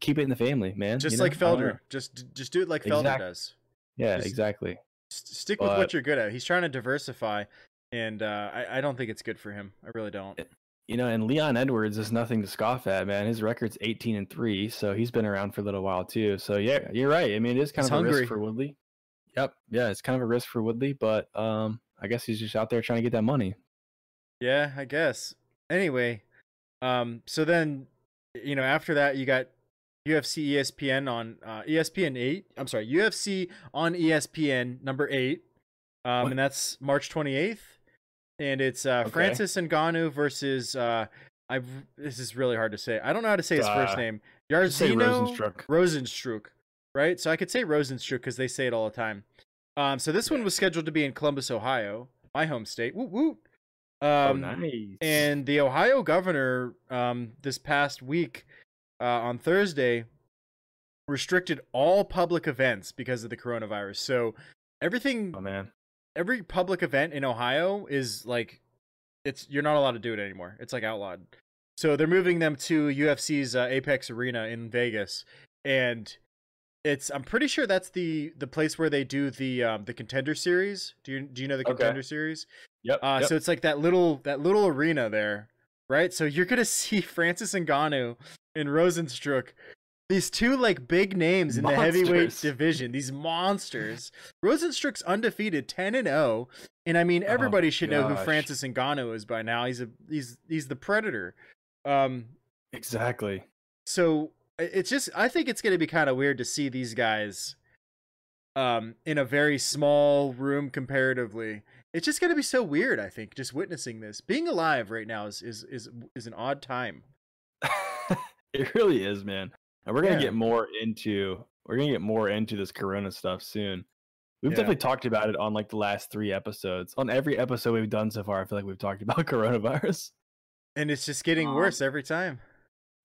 keep it in the family, man? just you know? like I don't know. Felder, just just do it like Felder does. Yeah, just- exactly. Stick with what you're good at. He's trying to diversify, and uh, I I don't think it's good for him. I really don't. You know, and Leon Edwards is nothing to scoff at, man. His record's 18 and 3, so he's been around for a little while too. So yeah, you're right. I mean, it is kind He's of a hungry. risk for Woodley. Yep. Yeah, it's kind of a risk for Woodley, but um I guess he's just out there trying to get that money. Yeah, I guess. Anyway, um, so then, you know, after that, you got UFC ESPN on uh, ESPN eight. I'm sorry, UFC on ESPN number eight, um, What? and that's March 28th, and it's uh, Okay. Francis Ngannou versus uh, I. This is really hard to say. I don't know how to say his first Uh, name. Jairzinho Rozenstruik. Rozenstruik, right? So I could say Rozenstruik because they say it all the time. Um, so this one was scheduled to be in Columbus, Ohio, my home state. Woot woot. Oh, Um, nice. and the Ohio governor, um, this past week, uh, on Thursday, restricted all public events because of the coronavirus. So everything, oh man. every public event in Ohio is like, it's you're not allowed to do it anymore. It's like outlawed. So they're moving them to UFC's uh, Apex Arena in Vegas, and it's I'm pretty sure that's the the place where they do the um, the Contender Series. Do you do you know the Okay. Contender Series? Yep. Uh, yep. So it's like that little that little arena there, right? So you're gonna see Francis Ngannou and Rozenstruik, these two like big names in the heavyweight division, these monsters. Rozenstruik's undefeated, ten and zero, and I mean Oh, everybody should know who. Francis Ngannou is by now. He's a he's he's the Predator. Um, exactly. so it's just I think it's gonna be kind of weird to see these guys, um, in a very small room comparatively. It's just gonna be so weird. I think just witnessing this, being alive right now is is is is an odd time. it really is, man. And we're gonna Yeah. get more into we're gonna get more into this corona stuff soon. We've Yeah. definitely talked about it on like the last three episodes. On every episode we've done so far, I feel like we've talked about coronavirus. And it's just getting Um, worse every time.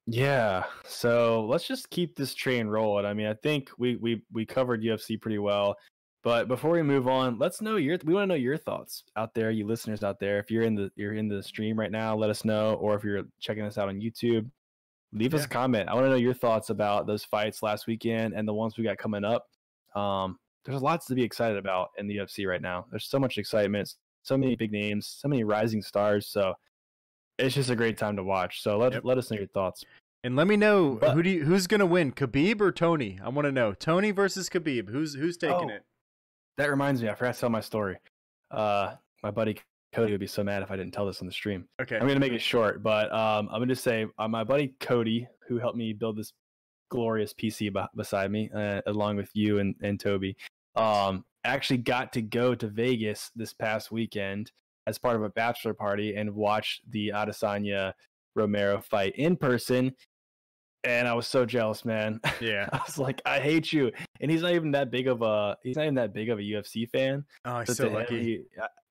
Yeah. So let's just keep this train rolling. I mean, I think we we we covered UFC pretty well. But before we move on, let's know your we want to know your thoughts out there, you listeners out there. If you're in the you're in the stream right now, let us know. Or if you're checking us out on YouTube, leave us a comment. I want to know your thoughts about those fights last weekend and the ones we got coming up. Um, there's lots to be excited about in the UFC right now. There's so much excitement, so many big names, so many rising stars. So it's just a great time to watch. So let Yep. let us know your thoughts. And let me know But- who do you, who's gonna win, Khabib or Tony? I want to know Tony versus Khabib. Who's who's taking Oh. it? That reminds me, I forgot to tell my story. Uh, my buddy Cody would be so mad if I didn't tell this on the stream. Okay. I'm gonna make it short, but um, I'm gonna just say uh, my buddy Cody, who helped me build this glorious PC b- beside me, uh, along with you and, and Toby, um, actually got to go to Vegas this past weekend as part of a bachelor party and watch the Adesanya Romero fight in person. And I was so jealous, man. yeah. I was like, I hate you. And he's not even that big of a he's not even that big of a UFC fan. Oh, he's So so to him, lucky. he-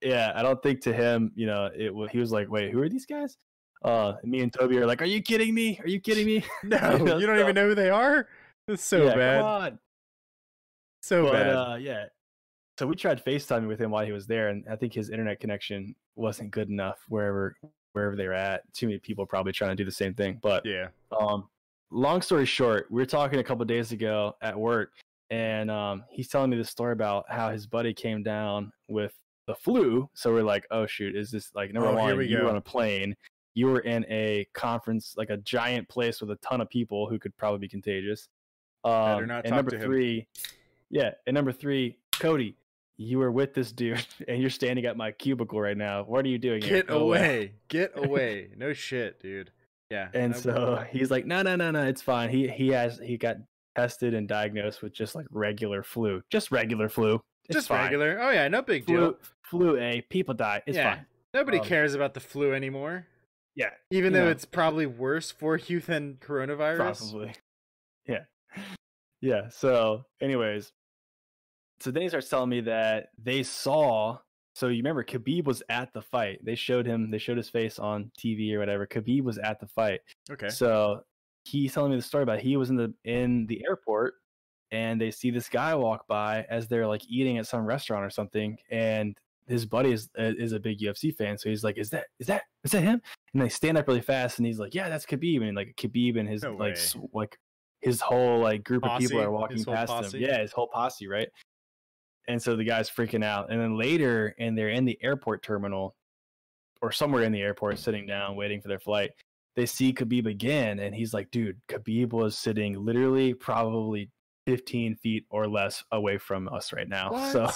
yeah, I don't think to him, you know, it. He was like, "Wait, who are these guys?" Uh, and me and Toby are like, "Are you kidding me? Are you kidding me?" No, know, you don't so- even know who they are. It's so yeah, bad. So but bad. uh, yeah. So we tried FaceTiming with him while he was there, and I think his internet connection wasn't good enough wherever wherever they were at. Too many people probably trying to do the same thing. But yeah. um, long story short, we were talking a couple days ago at work, and um, he's telling me the story about how his buddy came down with the flu. So we're like, oh shoot, is this like number Oh, here one? we you go. were on a plane. You were in a conference, like a giant place with a ton of people who could probably be contagious. Um, and number three, yeah, and number three, Cody, you were with this dude, and you're standing at my cubicle right now. What are you doing? Get away." away. Get away. No shit, dude. Yeah. And so he's like, no, no, no, no, it's fine. He he has he got tested and diagnosed with just like regular flu, just regular flu. It's just fine. regular. Oh yeah, no big deal. flu. Flu A, people die. It's yeah. fine. Nobody Um, cares about the flu anymore. Yeah, Even though know. it's probably worse for you than coronavirus. probably. Yeah, yeah. So, anyways, so then he starts telling me that they saw. So you remember Khabib was at the fight. They showed him. They showed his face on TV or whatever. Khabib was at the fight. Okay. So he's telling me the story about he was in the in the airport and they see this guy walk by as they're like eating at some restaurant or something and his buddy is uh, is a big UFC fan so he's like is that is that is that him and they stand up really fast and he's like yeah that's Khabib and like Khabib and his No like like his whole like group of people are walking past posse? him yeah his whole posse right and so the guy's freaking out and then later and they're in the airport terminal or somewhere in the airport sitting down waiting for their flight they see Khabib again, and he's like, dude, Khabib was sitting literally probably 15 feet or less away from us right now. What? So,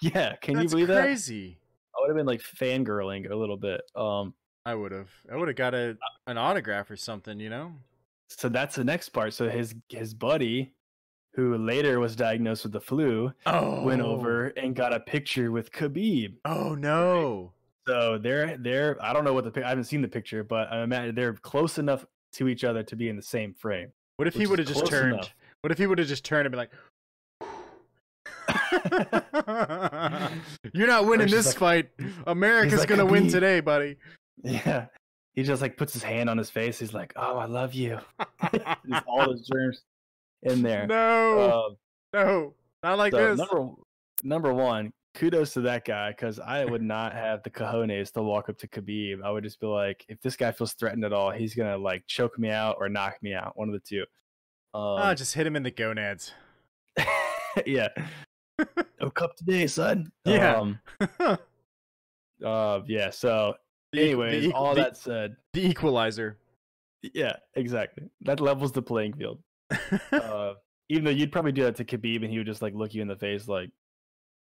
yeah, can you That's believe that? crazy. I would have been like fangirling a little bit. Um, I would have. I would have got a an autograph or something. You know. so that's the next part. So his his buddy, who later was diagnosed with the flu, Oh. went over and got a picture with Khabib. Oh no. So they're they're I don't know what the I haven't seen the picture, but I imagine they're close enough to each other to be in the same frame. What if he would have just turned? enough. What if he would have just turned and been like, "You're not winning this like- fight. America's like, gonna win today, buddy." Yeah. He just like puts his hand on his face. He's like, "Oh, I love you." All those germs in there. no, Um, no, not like so this. number number one, kudos to that guy because I would not have the cojones to walk up to Khabib. I would just be like, if this guy feels threatened at all, he's gonna like choke me out or knock me out. One of the two. Ah, Um, just hit him in the gonads. yeah. no cup today, son. Yeah. Um, uh, yeah. So, The the anyways, all the- that said, the equalizer. yeah, exactly. That levels the playing field. Uh, even though you'd probably do that to Khabib and he would just like look you in the face like,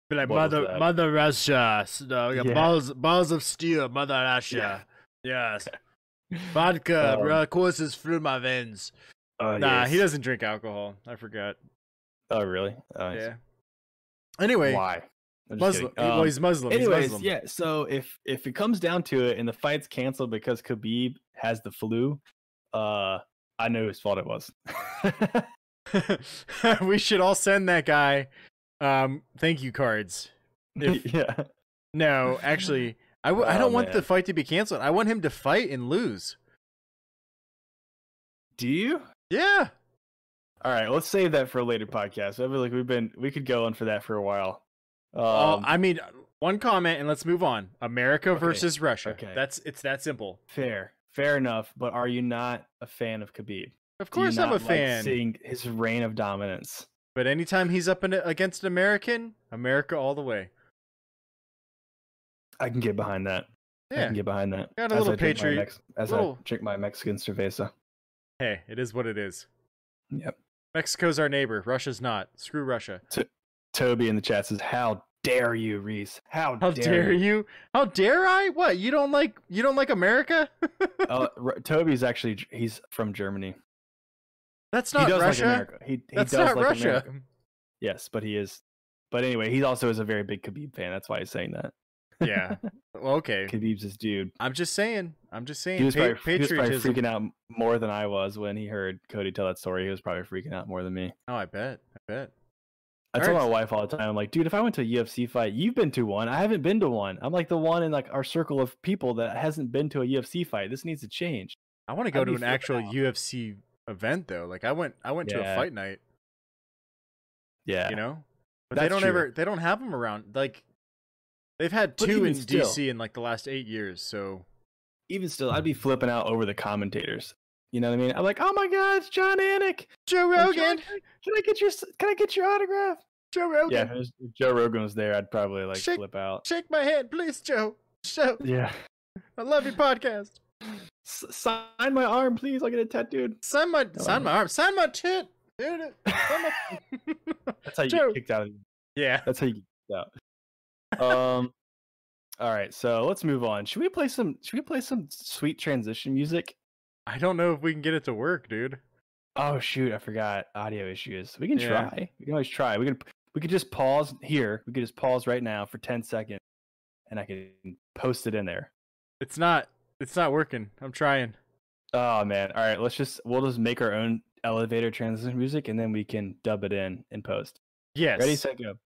Be like mother, mother Russia, no, yeah, Yeah. balls, balls of steel, mother Russia. Yes, vodka Um, uh, courses through my veins. oh, Nah, he doesn't drink alcohol. I forgot. Oh, really? Oh. Yeah. Anyway, Why? Muslim. kidding. well, Um, he's Muslim. he's anyways, Muslim. yeah. So if if it comes down to it and the fight's canceled because Khabib has the flu, uh, I knew whose fault it was. we should all send that guy um thank you cards. If- yeah. No, actually, I w- I Oh, don't want the fight to be canceled. I want him to fight and lose. Do you? Yeah. All right, let's save that for a later podcast. I feel like we've been we could go on for that for a while. Um, Uh, I mean, one comment and let's move on. America Okay, versus Russia. okay. That's it's that simple. fair, fair enough. But are you not a fan of Khabib? Of course, I'm a like fan. seeing his reign of dominance. But anytime he's up in, against an American, America all the way. I can get behind that. I Yeah. can get behind that. Got a As little I patriot- Mex- as little- I drink my Mexican cerveza. Hey, it is what it is. Yep. Mexico's our neighbor. Russia's not. Screw Russia. Toby in the chat says, "How dare you, Reese? How, How dare you? How dare I? What? You don't like you don't like America? Uh, oh, R- Toby's actually he's from Germany. That's not he does Russia. like America. He, he That's does not like Russia. America. Yes, but he is. But anyway, he also is a very big Khabib fan. That's why he's saying that. Yeah. Well, okay. Khabib's his dude. I'm just saying. I'm just saying. He was, pa- probably, he was probably freaking out more than I was when he heard Cody tell that story. He was probably freaking out more than me. Oh, I bet. I bet. I All tell right. my wife all the time, I'm like, dude, if I went to a UFC fight, you've been to one. I haven't been to one. I'm like the one in like our circle of people that hasn't been to a UFC fight. This needs to change. I want to go I'd to an actual out. UFC event though. Like I went, I went to a fight night. Yeah. You know, but they That's don't true. ever. They don't have them around. Like they've had two in still- DC in like the last eight years. So Even still, I'd be flipping out over the commentators. You know what I mean? I'm like, oh my god, it's Jon Anik. Joe Rogan. John, can I get your Can I get your autograph? Joe Rogan. Yeah, if, Joe Rogan was there, I'd probably like Shake- flip out. Shake my hand, please, Joe. Joe, Yeah. I love your podcast. S- sign my arm, please. I'll get it tattooed. Sign my, Oh, sign my arm, sign my tit. Dude, my- That's how you Joe. get kicked out. Of, yeah. that's how you get kicked out. Um. All right, so let's move on. Should we play some? Should we play some sweet transition music? I don't know if we can get it to work, dude. Oh shoot, I forgot audio issues. We can Yeah. try. We can always try. We can. We could just pause here. We could just pause right now for ten seconds, and I can post it in there. It's not. It's not working. I'm trying. Oh man! All right, let's just we'll just make our own elevator transition music, and then we can dub it in in post. Yes. Ready, set, go.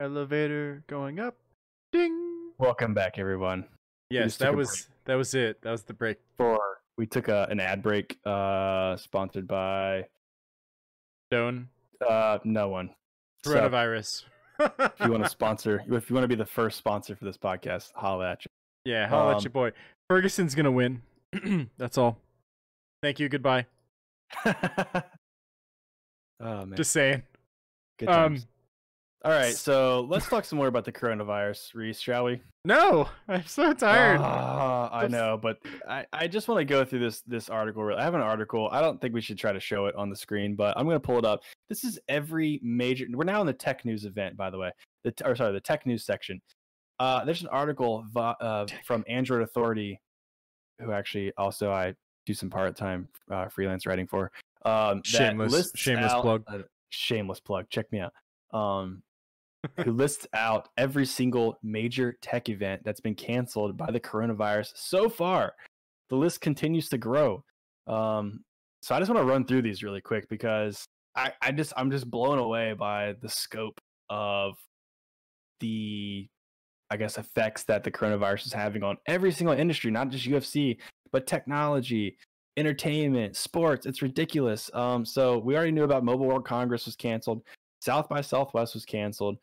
Elevator going up. Ding. Welcome back, everyone. Yes, that was that was it. That was the break. For we took a, an ad break, uh, sponsored by Stone. Uh, no one. Coronavirus. So, if you want to sponsor, if you want to be the first sponsor for this podcast, holla at you. Yeah, holla um, at you, boy. Ferguson's gonna win. That's all. Thank you. Goodbye. oh man. Just saying. Good times. Um, all right, so let's talk some more about the coronavirus, Reese, shall we? No, I'm so tired. Ah, I know, but I, I just want to go through this this article. I have an article. I don't think we should try to show it on the screen, but I'm going to pull it up. This is every major. We're now in the tech news event, by the way. The or sorry, the tech news section. Uh, there's an article uh, from Android Authority, who actually also I do some part time uh, freelance writing for. Um, Shameless- shameless out- plug. uh, shameless plug. Check me out. Um, who lists out every single major tech event that's been canceled by the coronavirus so far. The list continues to grow. Um, so I just want to run through these really quick because I, I just I'm just blown away by the scope of the I guess effects that the coronavirus is having on every single industry, not just UFC, but technology, entertainment, sports. It's ridiculous. Um, so we already knew about Mobile World Congress was canceled. South by Southwest was canceled.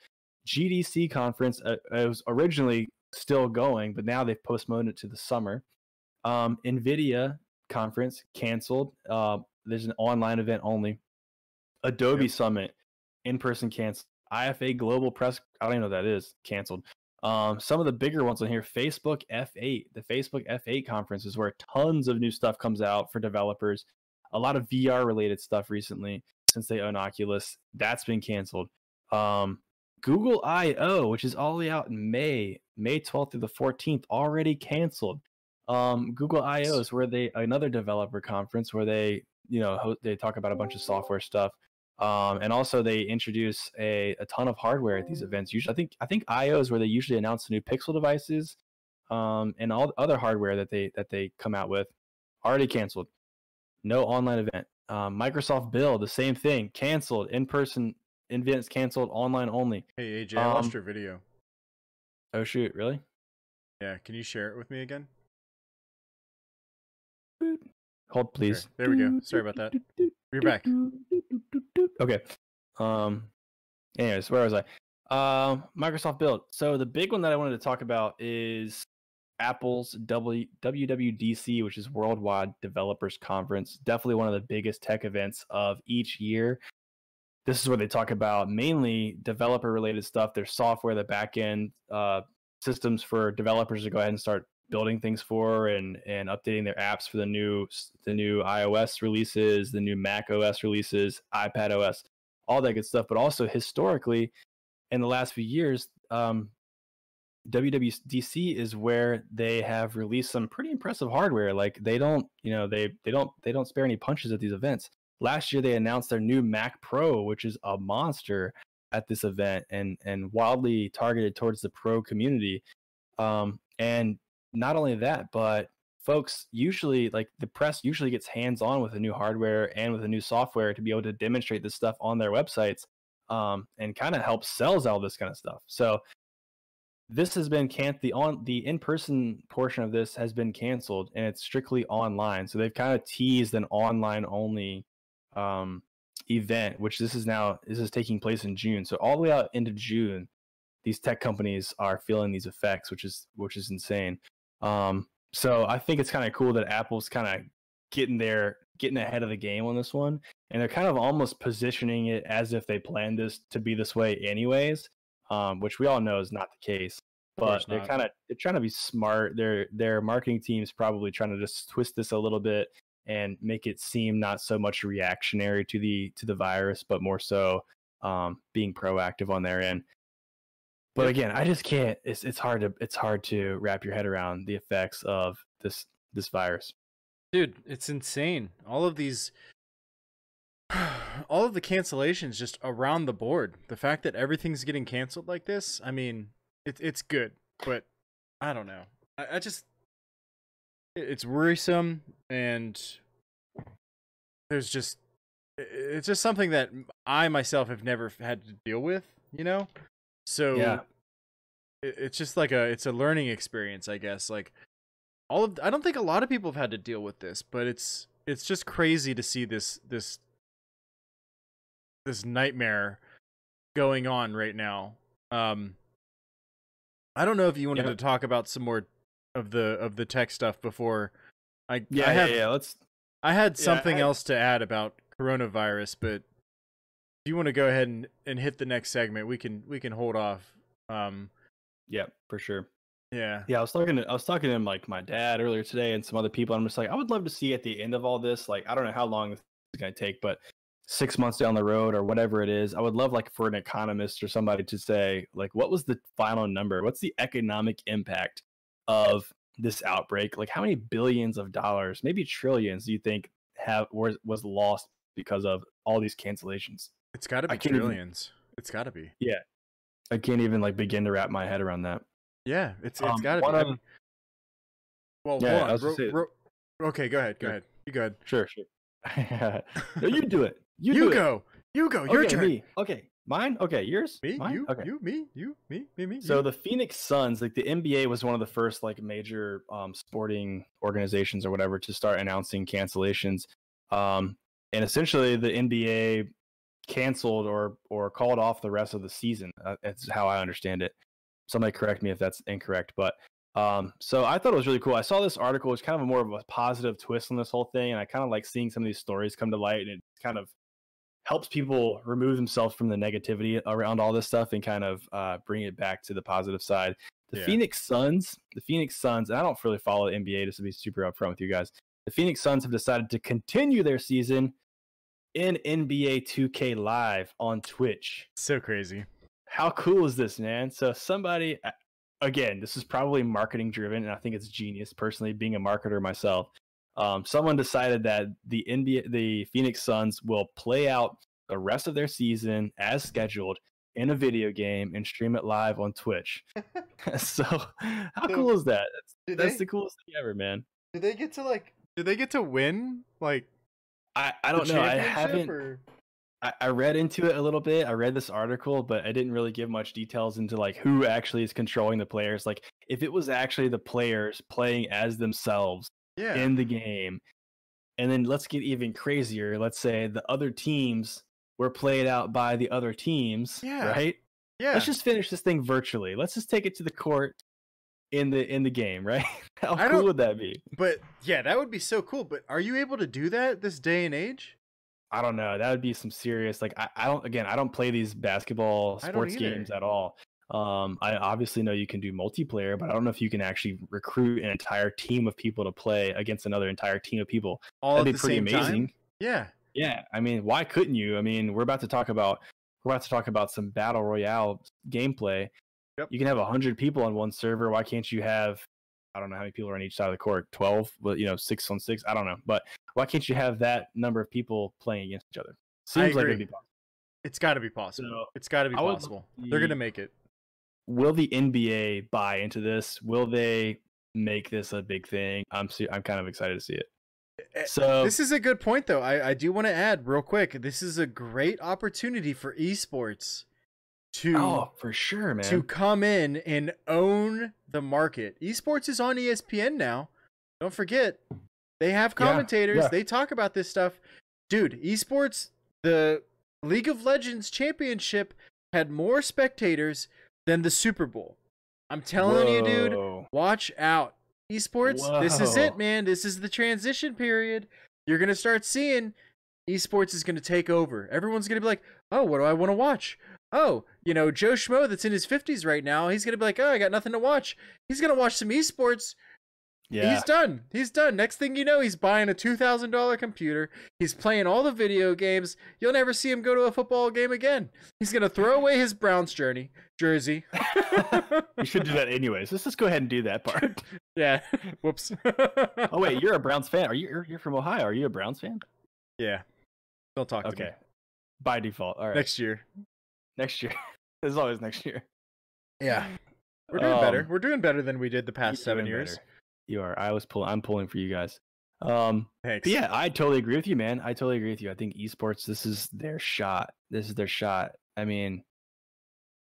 GDC conference uh, it was originally still going, but now they've postponed it to the summer. Um, Nvidia conference canceled. Uh, there's an online event only. Adobe Yep. Summit in person canceled. IFA Global Press I don't even know what that is canceled. Um, some of the bigger ones on here, Facebook F8, the Facebook F8 conference is where tons of new stuff comes out for developers. A lot of VR related stuff recently since they own Oculus. That's been canceled. Um, Google I/O, which is all the way out in May, May 12th through the 14th, already canceled. Um, Google I/O is where they another developer conference where they you know they talk about a bunch of software stuff. Um, and also they introduce a, a ton of hardware at these events. Usually, I think I think I/O is where they usually announce the new Pixel devices, um, and all the other hardware that they that they come out with. Already canceled. No online event. Um, Microsoft Build, the same thing, canceled. In person events canceled. Online only. Hey AJ, I lost Um, your video. Oh shoot, really? Yeah, can you share it with me again? Hold please. there we go. Sorry about that. You're back. Okay. Um. Anyways, where was I? Um, Microsoft Build. So the big one that I wanted to talk about is Apple's w- WWDC, which is Worldwide Developers Conference. Definitely one of the biggest tech events of each year. This is where they talk about mainly developer related stuff, their software, the backend uh, systems for developers to go ahead and start building things for and and updating their apps for the new the new iOS releases, the new Mac OS releases, iPad OS, all that good stuff. But also historically, in the last few years, um, WWDC is where they have released some pretty impressive hardware. Like they don't, you know, they they don't they don't spare any punches at these events. Last year they announced their new Mac Pro, which is a monster at this event and and wildly targeted towards the pro community. Um, and not only that, but folks usually like the press usually gets hands on with the new hardware and with the new software to be able to demonstrate this stuff on their websites um, and kind of help sells all this kind of stuff. So this has been can the on the in-person portion of this has been canceled and it's strictly online. So they've kind of teased an online only um, event, which this is now this is taking place in June. So all the way out into June, these tech companies are feeling these effects, which is which is insane. Um, so I think it's kind of cool that Apple's kind of getting there, getting ahead of the game on this one, and they're kind of almost positioning it as if they planned this to be this way anyways, um, which we all know is not the case. But they're kind of they're trying to be smart. Their their marketing team's probably trying to just twist this a little bit and make it seem not so much reactionary to the to the virus, but more so um, being proactive on their end. But again, I just can't. It's it's hard to it's hard to wrap your head around the effects of this this virus. Dude, it's insane. All of these all of the cancellations just around the board. The fact that everything's getting canceled like this, I mean, it's it's good, but I don't know. I, I just it's worrisome and there's just it's just something that I myself have never had to deal with, you know? So Yeah. it's just like a it's a learning experience, I guess. Like all of I don't think a lot of people have had to deal with this, but it's it's just crazy to see this this this nightmare going on right now. Um I don't know if you wanted Yeah. to talk about some more of the of the tech stuff before I Yeah, I have yeah, yeah. Let's I had Yeah, something I- else to add about coronavirus, but if you want to go ahead and, and hit the next segment, we can we can hold off. Um yeah, for sure. yeah. Yeah, I was talking to I was talking to like my dad earlier today and some other people. I'm just like, I would love to see at the end of all this, like I don't know how long this is gonna take, but six months down the road or whatever it is, I would love like for an economist or somebody to say, like, what was the final number? What's the economic impact of this outbreak? Like how many billions of dollars, maybe trillions, do you think have was was lost because of all these cancellations? It's got to be can't even- trillions. It's got to be. Yeah. I can't even like begin to wrap my head around that. Yeah, it's it's Um, got to be. Of- well, Yeah, on. Ro- ro- okay, go ahead. Go ahead. You go ahead. Sure, sure. no, you do it. You, You, do it. go. You go. Your okay, turn. Me. Okay, mine. Okay, yours. Me, Mine? you, Okay. you, me, you, me, me, me. So you. the Phoenix Suns, like the NBA, was one of the first like major um, sporting organizations or whatever to start announcing cancellations. Um, and essentially, the NBA canceled or or called off the rest of the season. Uh, that's how I understand it. Somebody correct me if that's incorrect, but um, so I thought it was really cool. I saw this article; it's kind of a more of a positive twist on this whole thing, and I kind of like seeing some of these stories come to light, and it kind of helps people remove themselves from the negativity around all this stuff and kind of uh, bring it back to the positive side. The Yeah. Phoenix Suns, the Phoenix Suns, and I don't really follow the NBA just to be super upfront with you guys. The Phoenix Suns have decided to continue their season in NBA 2K Live on Twitch. so crazy. How cool is this, man? So somebody again, this is probably marketing driven, and I think it's genius. Personally, being a marketer myself, um, someone decided that the NBA, the Phoenix Suns, will play out the rest of their season as scheduled in a video game and stream it live on Twitch. so, how cool is that? That's, do that's they- the coolest thing ever, man. Do they get to like? Do they get to win? Like I, I don't know. I haven't. or- I, I read into it a little bit. I read this article, but I didn't really give much details into like who actually is controlling the players. Like if it was actually the players playing as themselves Yeah. in the game, and then let's get even crazier. Let's say the other teams were played out by the other teams. Yeah. Right. yeah. Let's just finish this thing virtually. Let's just take it to the court in the in the game. Right. How I cool would that be? But yeah, that would be so cool. But are you able to do that this day and age? I don't know. That would be some serious. Like I, I don't. Again, I don't play these basketball sports games at all. Um, I obviously know you can do multiplayer, but I don't know if you can actually recruit an entire team of people to play against another entire team of people. All That'd at be the pretty same amazing. time. Yeah. Yeah, I mean, why couldn't you? I mean, we're about to talk about we're about to talk about some battle royale gameplay. Yep. You can have hundred people on one server. Why can't you have? I don't know how many people are on each side of the court. Twelve, but you know, six on six. I don't know, but why can't you have that number of people playing against each other? Seems like it'd be possible. It's got to be possible. So, it's got to be possible. They're gonna make it. Will the NBA buy into this? Will they make this a big thing? I'm I'm kind of excited to see it. Eh, So This is a good point, though. I, I do want to add real quick. This is a great opportunity for esports to oh, for sure, man. to come in and own the market. Esports is on ESPN now. Don't forget, they have Yeah, commentators. yeah. They talk about this stuff. Dude, esports, the League of Legends Championship had more spectators than the Super Bowl. I'm telling you, dude, watch out. Esports, this is it, man. This is the transition period. You're going to start seeing esports is going to take over. Everyone's going to be like, oh, what do I want to watch? Oh, you know, Joe Schmo that's in his 50s right now, he's going to be like, oh, I got nothing to watch. He's going to watch some esports. Yeah. He's done. He's done. Next thing you know, he's buying a $2,000 computer. He's playing all the video games. You'll never see him go to a football game again. He's going to throw away his Browns journey, jersey. you should do that anyways. Let's just go ahead and do that part. Yeah. Whoops. Oh wait, you're a Browns fan. Are you? You're, you're from Ohio. Are you a Browns fan? Yeah. Don't talk to Okay. me. By default. All right. Next year. next year. There's always next year. Yeah. We're doing better. Um, We're doing better than we did the past seven years. better. You are. I was pulling. I'm pulling for you guys. Um. Thanks. Yeah, I totally agree with you, man. I totally agree with you. I think esports. This is their shot. This is their shot. I mean,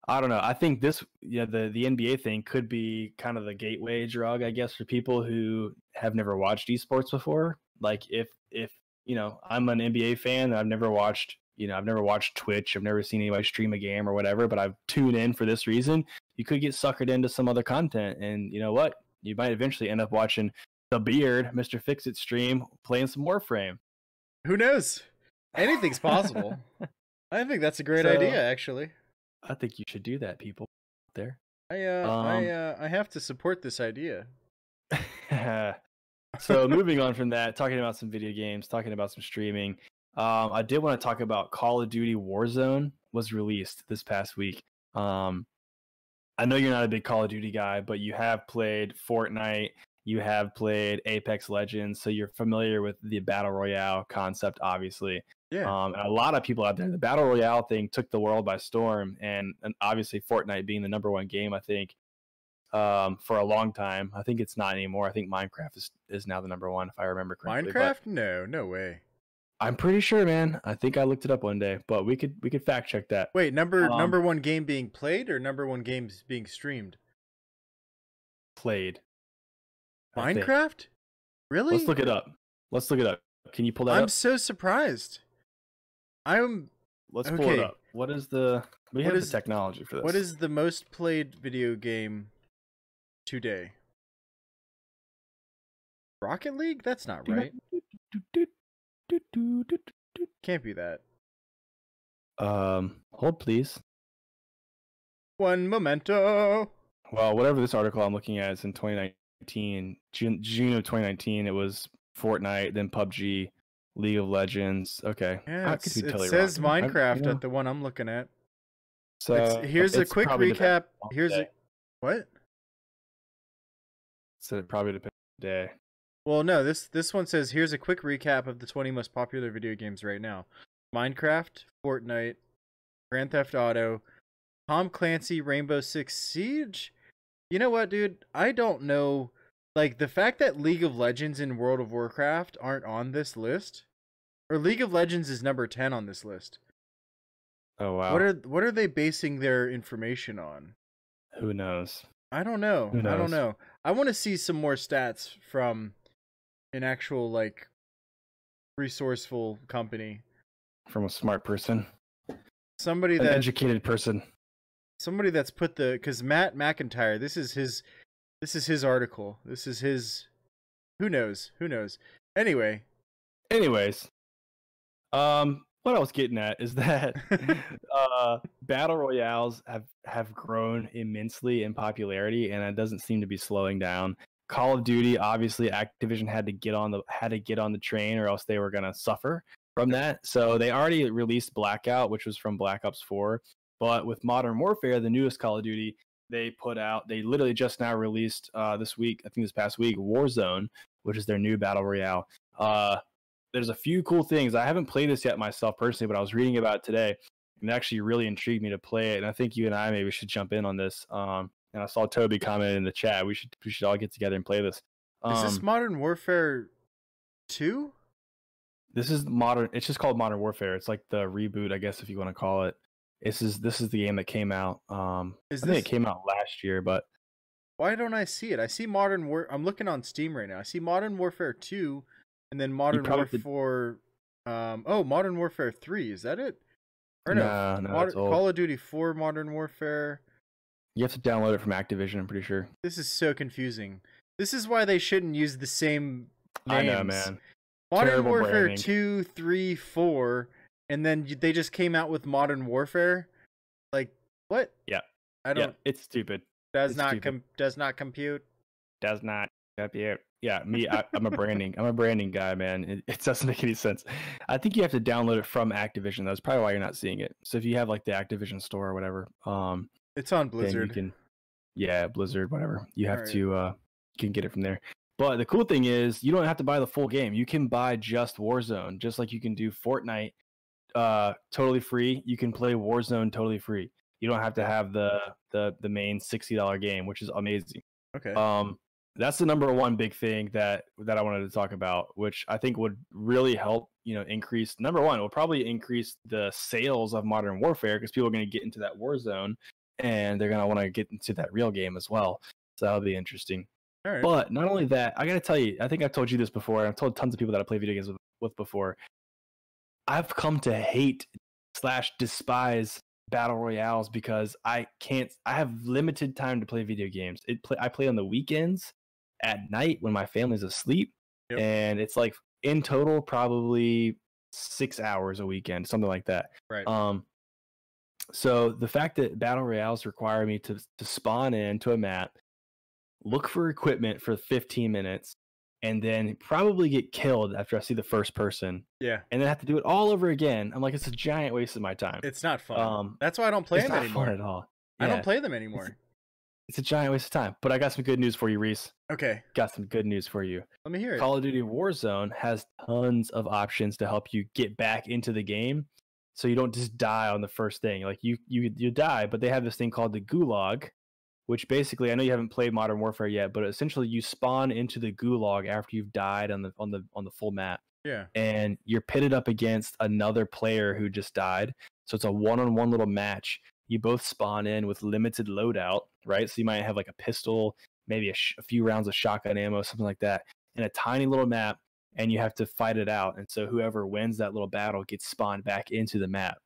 I don't know. I think this, yeah, the the NBA thing could be kind of the gateway drug, I guess, for people who have never watched esports before. Like, if if you know, I'm an NBA fan, and I've never watched, you know, I've never watched Twitch, I've never seen anybody stream a game or whatever, but I've tuned in for this reason. You could get suckered into some other content, and you know what? You might eventually end up watching the Beard, Mr. Fix It stream, playing some Warframe. Who knows? Anything's possible. I think that's a great So- idea, actually. I think you should do that, people. There. I uh, I Um, uh, I have to support this idea. so moving on from that, talking about some video games, talking about some streaming. Um, I did want to talk about Call of Duty Warzone was released this past week. Um, I know you're not a big Call of Duty guy, but you have played Fortnite, you have played Apex Legends, so you're familiar with the battle royale concept, obviously. Yeah. Um, and a lot of people out there, the battle royale thing took the world by storm, and, and obviously Fortnite being the number one game, I think, um, for a long time. I think it's not anymore. I think Minecraft is, is now the number one, if I remember correctly. but Minecraft? No, no way. I'm pretty sure, man. I think I looked it up one day, but we could we could fact check that. Wait, number Um, number one game being played or number one games being streamed? Played Minecraft? Really? Let's look it up. Let's look it up. Can you pull that I'm up? so surprised. I'm. Let's pull it up. What is the? We What have is- the technology for this. What is the most played video game today? Rocket League? That's not right. Can't be that. Um, hold please. One memento. Well, whatever this article I'm looking at is in 2019, June, June of 2019. It was Fortnite, then PUBG, League of Legends. Okay, Yeah, I it's, could be it totally says wrong. I- Minecraft you know, at the one I'm looking at. So It's- here's a quick recap. Here's a day. what? So it probably depends on the day. Well, no. This this one says here's a quick recap of the 20 most popular video games right now: Minecraft, Fortnite, Grand Theft Auto, Tom Clancy, Rainbow Six Siege. You know what, dude? I don't know. Like the fact that League of Legends and World of Warcraft aren't on this list, or League of Legends is number 10 on this list. Oh wow. What are what are they basing their information on? Who knows? I don't know. Who I don't know. I want to see some more stats from an actual like resourceful company. From a smart person, Somebody an that educated person. somebody that's put the cuz Matt McIntyre, this is his this is his article. This is his who knows? Who knows? Anyway, Anyways, um, what I was getting at is that uh, battle royales have have grown immensely in popularity, and it doesn't seem to be slowing down. Call of Duty, obviously, Activision had to get on the had to get on the train, or else they were gonna suffer from that. So they already released Blackout, which was from Black Ops Four, but with Modern Warfare, the newest Call of Duty, they put out they literally just now released uh, this week, I think this past week, Warzone, which is their new battle royale. Uh, there's a few cool things. I haven't played this yet myself personally, but I was reading about it today and it actually really intrigued me to play it. And I think you and I maybe should jump in on this. Um, and I saw Toby comment in the chat. We should we should all get together and play this. Um, is this um, Modern Warfare two? This is modern. It's just called Modern Warfare. It's like the reboot, I guess, if you want to call it. This is this is the game that came out. Um, is I this... it came out last year, but why don't I see it? I see Modern War. I'm looking on Steam right now. I see Modern Warfare two, and then Modern Warfare. Um, oh, Modern Warfare Three. Is that it? Or no, no, no Modern, Call of Duty Four, Modern Warfare. You have to download it from Activision. I'm pretty sure. This is so confusing. This is why they shouldn't use the same names. I know, man. Modern Terrible Warfare branding. two, three, four, and then they just came out with Modern Warfare. Like what? Yeah, I don't. Yeah, it's stupid. Does it's not com- does not compute. Does not compute yeah, me, I, am a branding, I'm a branding guy, man. It, it, doesn't make any sense. I think you have to download it from Activision. That's probably why you're not seeing it. So if you have like the Activision store or whatever, um, it's on Blizzard. you can, yeah, Blizzard, whatever. You have right. to, uh, you can get it from there. But the cool thing is, you don't have to buy the full game. You can buy just Warzone, just like you can do Fortnite, uh, totally free. You can play Warzone totally free. You don't have to have the the the main sixty dollar game, which is amazing. Okay. Um, that's the number one big thing that that I wanted to talk about, which I think would really help, you know, increase number one, it will probably increase the sales of modern warfare because people are going to get into that war zone and they're going to want to get into that real game as well. So that'll be interesting. But not only that, I got to tell you, I think I've told you this before. I've told tons of people that I play video games with, with before. I've come to hate slash despise battle royales because I can't. I have limited time to play video games. It play, I play on the weekends at night when my family's asleep. Yep. And it's like in total, probably six hours a weekend, something like that. Right. Um, so the fact that battle royales require me to to spawn into a map, look for equipment for 15 minutes, and then probably get killed after I see the first person. Yeah. And then have to do it all over again. I'm like, it's a giant waste of my time. It's not fun. Um, That's why I don't play them anymore. at all. Yeah. I don't play them anymore. It's a giant waste of time. But I got some good news for you, Reese. Okay. Got some good news for you. Let me hear it. Call of Duty Warzone has tons of options to help you get back into the game. So you don't just die on the first thing. Like you you you die, but they have this thing called the gulag, which basically I know you haven't played Modern Warfare yet, but essentially you spawn into the gulag after you've died on the on the on the full map. Yeah. And you're pitted up against another player who just died. So it's a one-on-one little match you both spawn in with limited loadout, right? So you might have like a pistol, maybe a, sh- a few rounds of shotgun ammo, something like that, in a tiny little map, and you have to fight it out. And so whoever wins that little battle gets spawned back into the map.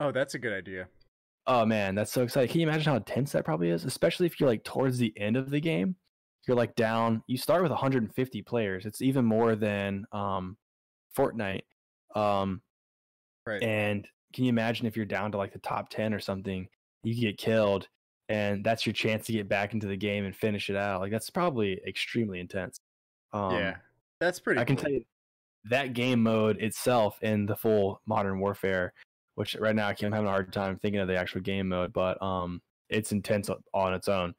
Oh, that's a good idea. Oh man, that's so exciting. Can you imagine how intense that probably is? Especially if you're like towards the end of the game. You're like down, you start with 150 players. It's even more than um Fortnite. Um right. And can you imagine if you're down to like the top 10 or something, you get killed and that's your chance to get back into the game and finish it out. Like that's probably extremely intense. Um, yeah, that's pretty. I can tell you that game mode itself in the full Modern Warfare, which right now I am having a hard time thinking of the actual game mode, but um, it's intense on its own.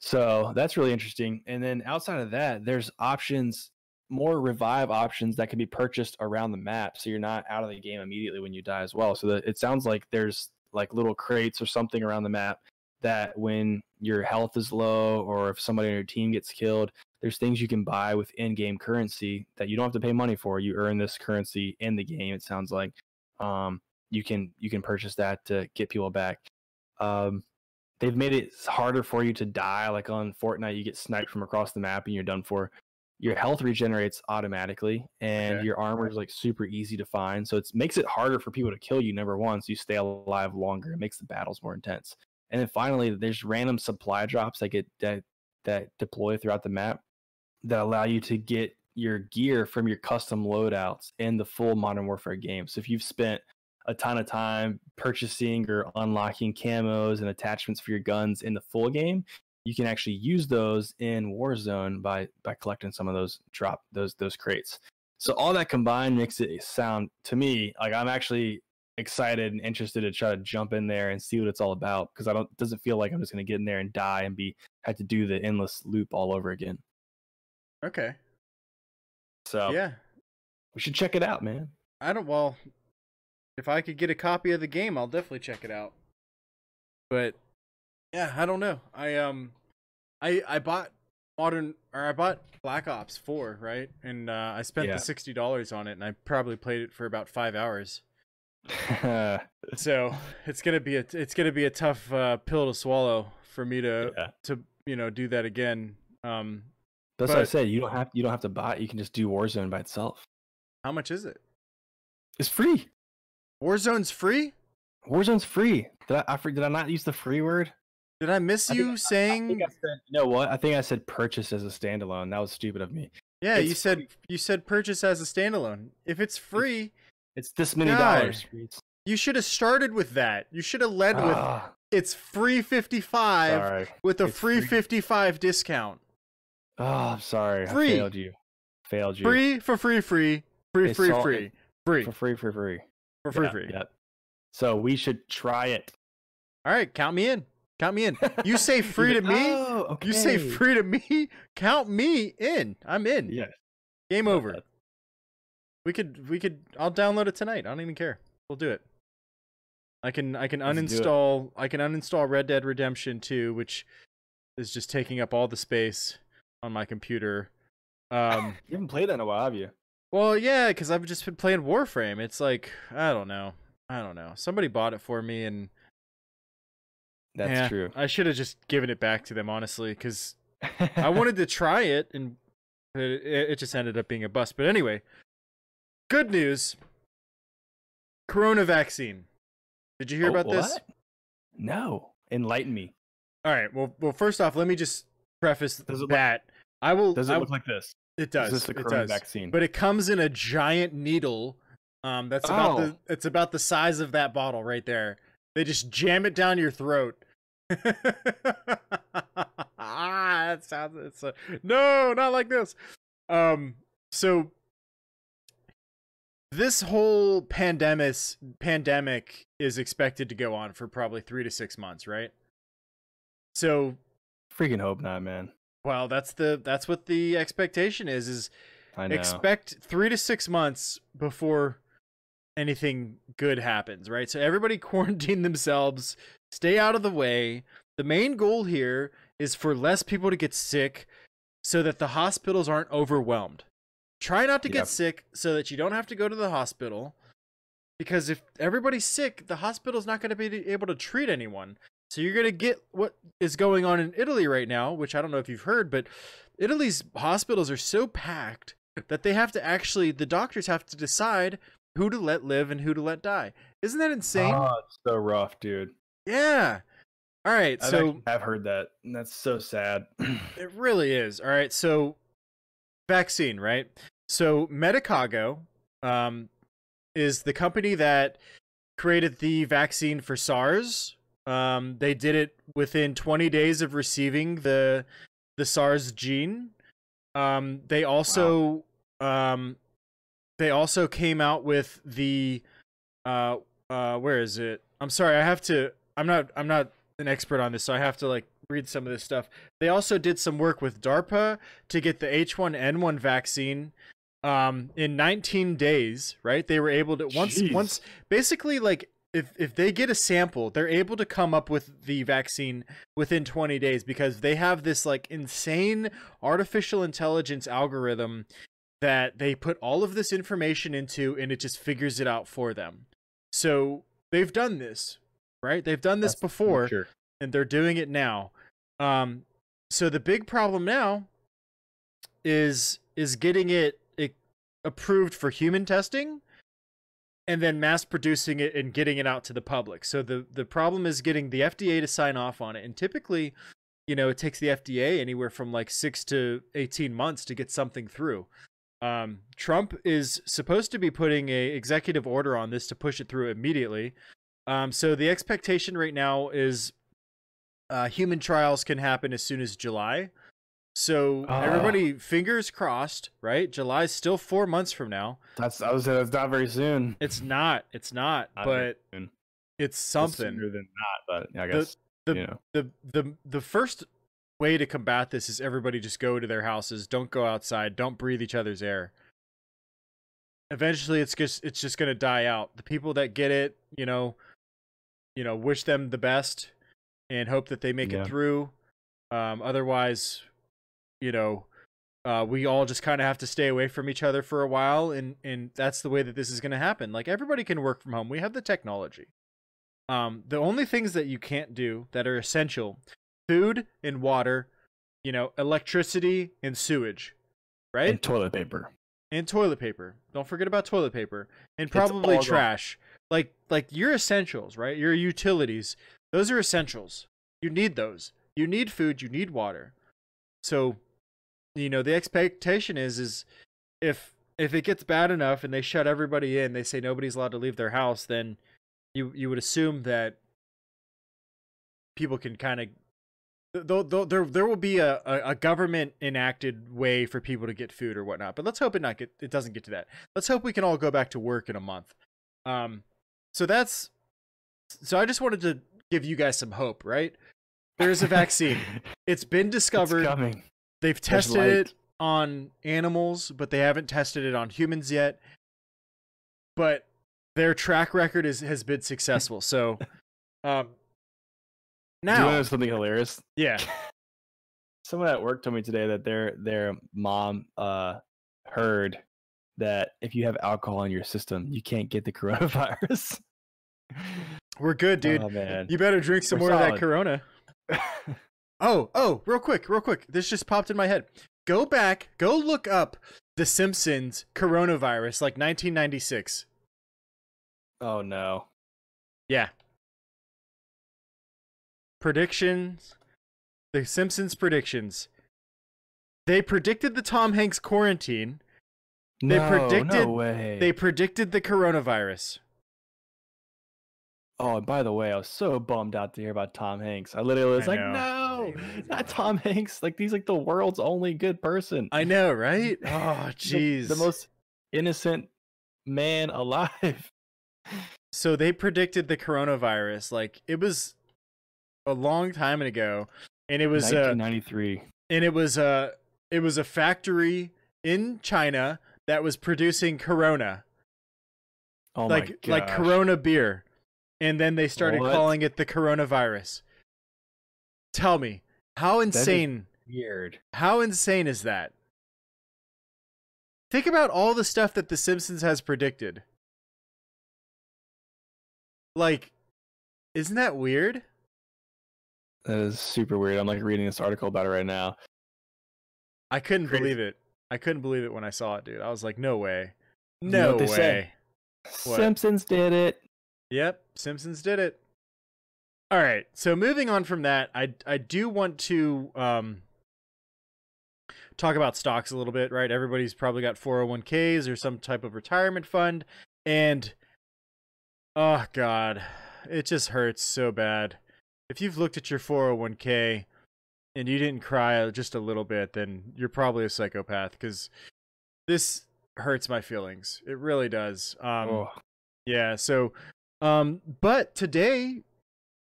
So that's really interesting. And then outside of that, there's options more revive options that can be purchased around the map so you're not out of the game immediately when you die as well so that it sounds like there's like little crates or something around the map that when your health is low or if somebody on your team gets killed there's things you can buy with in-game currency that you don't have to pay money for. You earn this currency in the game it sounds like. Um, you can you can purchase that to get people back. Um, they've made it harder for you to die like on fortnite you get sniped from across the map and you're done for. Your health regenerates automatically and okay. your armor is like super easy to find so it makes it harder for people to kill you number one so you stay alive longer it makes the battles more intense. And then finally there's random supply drops that get that, that deploy throughout the map that allow you to get your gear from your custom loadouts in the full Modern Warfare game. So if you've spent a ton of time purchasing or unlocking camos and attachments for your guns in the full game, you can actually use those in Warzone by by collecting some of those drop those those crates. So all that combined makes it sound to me like I'm actually excited and interested to try to jump in there and see what it's all about because I don't doesn't feel like I'm just gonna get in there and die and be have to do the endless loop all over again. Okay. So Yeah. we should check it out, man. I don't. Well, if I could get a copy of the game, I'll definitely check it out. But yeah, I don't know. I um, I I bought modern or I bought Black Ops Four, right? And uh, I spent Yeah. the sixty dollars on it, and I probably played it for about five hours. So it's gonna be a it's gonna be a tough uh, pill to swallow for me to Yeah. to you know do that again. Um, That's what I said. You don't have you don't have to buy it. You can just do Warzone by itself. how much is it? It's free. Warzone's free? Warzone's free. Did I, I did I not use the free word? Did I miss I think- you I saying? think I said, you know what? I think I said purchase as a standalone. That was stupid of me. Yeah, you said free. you said purchase as a standalone. If it's free, It's this many God. dollars. You should have started with that. You should have led with Ah, it's free 55 with a free free. 55 discount. Oh, I'm sorry. Free. I failed you. Failed you. Free for free free. Free It's free free. Free for free for free. for free Yeah, free. Yep. So we should try it. All right, count me in. Count me in. You say free to me? Oh, okay. You say free to me? Count me in. I'm in. Yes. Game love over. that. We could we could I'll download it tonight. I don't even care. We'll do it. I can I can Let's uninstall I can uninstall Red Dead Redemption 2, which is just taking up all the space on my computer. Um You haven't played that in a while, have you? well, yeah, cuz I've just been playing Warframe. It's like I don't know. I don't know. Somebody bought it for me and That's yeah, true. I should have just given it back to them honestly cuz I wanted to try it, and it, it just ended up being a bust. But anyway, good news: Corona vaccine. Did you hear Oh, about this? No. Enlighten me. All right. Well, well, first off, let me just preface Does it look- that I will. Does it I- look like this? it does. Is this the it corona does. vaccine? But it comes in a giant needle. Um, that's about Oh. the. It's about the size of that bottle right there. They just jam it down your throat. ah, that sounds. It's a, no, not like this. Um. So this whole pandemic pandemic is expected to go on for probably three to six months, right? So, Freaking hope not, man. well, that's the that's what the expectation is. Is I know. expect three to six months before anything good happens, right? So everybody quarantine themselves, stay out of the way. The main goal here is for less people to get sick so that the hospitals aren't overwhelmed. Try not to get Yep. sick so that you don't have to go to the hospital. Because if everybody's sick, the hospital's not going to be able to treat anyone. So you're going to get what is going on in Italy right now, which I don't know if you've heard, but Italy's hospitals are so packed that they have to actually the doctors have to decide who to let live and who to let die. Isn't that insane? Oh, it's so rough, dude. yeah. All right, I've so have heard that, and that's so sad. it really is. All right, so vaccine, right? So Medicago um is the company that created the vaccine for SARS. Um they did it within 20 days of receiving the the SARS gene. Um they also um they also came out with the uh uh where is it? I'm sorry, I have to I'm not I'm not an expert on this, so I have to like read some of this stuff. They also did some work with DARPA to get the H1N1 vaccine um in 19 days, right? They were able to once Jeez. once basically like if if they get a sample, they're able to come up with the vaccine within 20 days because they have this like insane artificial intelligence algorithm that they put all of this information into and it just figures it out for them. So they've done this, right? They've done this That's before Sure. and they're doing it now. Um, so the big problem now is is getting it, it approved for human testing and then mass producing it and getting it out to the public. So the the problem is getting the FDA to sign off on it. And typically, you know, it takes the FDA anywhere from like 6 to 18 months to get something through. Um, Trump is supposed to be putting a executive order on this to push it through immediately. Um, so the expectation right now is uh, human trials can happen as soon as July. So Ah. everybody, fingers crossed, right? July's still four months from now. That's I was saying that's not very soon. It's not. It's not. Not but it's It's something. sooner than not, but I The- guess the- you know. the the the first way to combat this is everybody just go to their houses don't go outside don't breathe each other's air eventually it's just it's just going to die out the people that get it you know you know wish them the best and hope that they make Yeah. it through um otherwise you know uh, we all just kind of have to stay away from each other for a while and and that's the way that this is going to happen like everybody can work from home we have the technology um the only things that you can't do that are essential food and water you know electricity and sewage right And toilet paper. and toilet paper. Don't forget about toilet paper and probably all gone. trash. Like like your essentials, right? Your utilities. Those are essentials. You need those. You need food, you need water. So, you know, the expectation is is if if it gets bad enough and they shut everybody in, they say nobody's allowed to leave their house, then you you would assume that people can kind of though, there there will be a, a, government enacted way for people to get food or whatnot. But let's hope it not get it doesn't get to that. Let's hope we can all go back to work in a month. Um, so that's so I just wanted to give you guys some hope, right? There's a vaccine. It's been discovered. It's coming. They've tested light. it on animals, but they haven't tested it on humans yet. But their track record is has been successful. So um Do you now know something hilarious? yeah. Someone at work told me today that their their mom uh heard that if you have alcohol in your system, you can't get the coronavirus. We're good, dude. Oh man. You better drink some We're more of that. Corona. Oh, oh, real quick, real quick. This just popped in my head. Go back, go look up The Simpsons coronavirus, like 1996. oh no. Yeah. Predictions. The Simpsons predictions. They predicted the Tom Hanks quarantine. They no, predicted- no way. They predicted the coronavirus. Oh, and by the way, I was so bummed out to hear about Tom Hanks. I literally was I like, know. no, not Tom Hanks. Like he's like the world's only good person. I know, right? Oh, jeez. The, most innocent man alive. so they predicted the coronavirus like it was a long time ago and it was uh 1993. and it was uh it was a factory in China that was producing corona oh like my like corona beer and then they started What? calling it the coronavirus tell me how insane Weird. how insane is that think about all the stuff that the simpsons has predicted like isn't that weird That is super weird. I'm like reading this article about it right now. I couldn't Crazy. believe it. I couldn't believe it when I saw it, dude. I was like, no way. You know No way. Simpsons did it. Yep, Simpsons did it. All right. So moving on from that, I I do want to um talk about stocks a little bit, right? Everybody's probably got 401k's or some type of retirement fund and oh god, it just hurts so bad. If you've looked at your 401k and you didn't cry just a little bit, then you're probably a psychopath cuz this hurts my feelings. It really does. Um oh, yeah, so um but today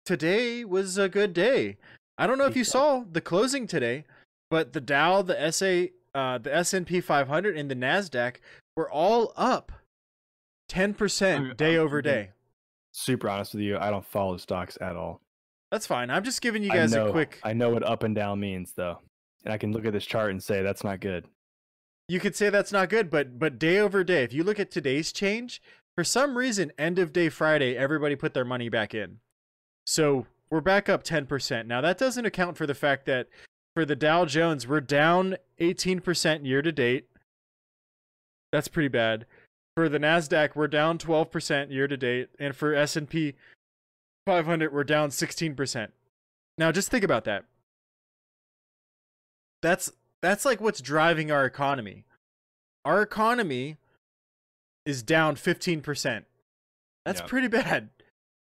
today was a good day. I don't know if you saw the closing today, but the Dow, the SA uh the S&P 500 and the Nasdaq were all up 10% day I'm over day. super honest with you, I don't follow stocks at all. That's fine. I'm just giving you guys know, a quick I know what up and down means though. And I can look at this chart and say that's not good. You could say that's not good, but but day over day, if you look at today's change, for some reason, end of day Friday, everybody put their money back in. So we're back up 10%. Now that doesn't account for the fact that for the Dow Jones, we're down 18% year to date. That's pretty bad. For the Nasdaq, we're down 12% year to date, and for S&P 500, we're down 16%. Now just think about that. That's that's like what's driving our economy. our economy is down 15%. That's Yeah. pretty bad.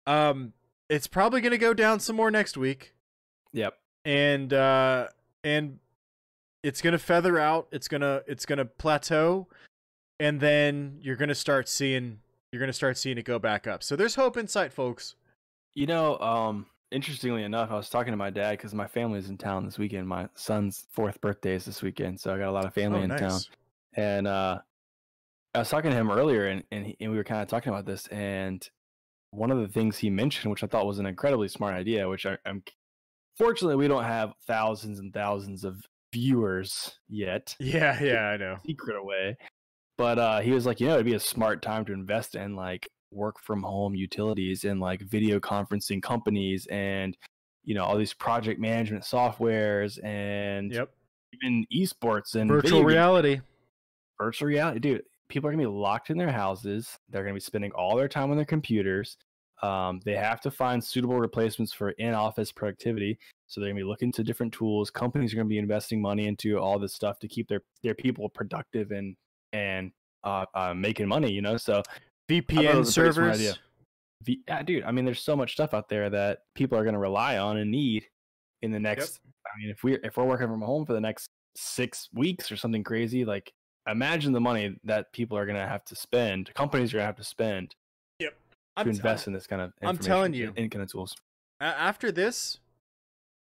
Um it's probably going to go down some more next week Yep. and uh and it's going to feather out, it's going to it's going to plateau and then you're going to start seeing you're going to start seeing it go back up. So there's hope in sight, folks. You know, um, interestingly enough, I was talking to my dad because my family's in town this weekend. My son's fourth birthday is this weekend, so I got a lot of family Oh, in town. nice. And uh, I was talking to him earlier, and and, he, and we were kind of talking about this. And one of the things he mentioned, which I thought was an incredibly smart idea, which I, I'm fortunately we don't have thousands and thousands of viewers yet, Yeah, yeah, I know. secret away. But uh, he was like, you know, it'd be a smart time to invest in like work from home utilities and like video conferencing companies and you know all these project management softwares and Yep. even esports and Virtual reality. virtual reality, dude. People are gonna be locked in their houses. They're gonna be spending all their time on their computers. Um, they have to find suitable replacements for in-office productivity. So they're gonna be looking to different tools. Companies are gonna be investing money into all this stuff to keep their their people productive and and uh, uh, making money. You know, so VPN was a pretty smart servers. V- yeah, dude. I mean, there's so much stuff out there that people are gonna rely on and need in the next. I mean, if we're if we're working from home for the next six weeks or something crazy, like imagine the money that people are gonna have to spend, companies are gonna have to spend Yep, I'm to tell- invest in this kind of. I'm telling you. in kind of tools. after this,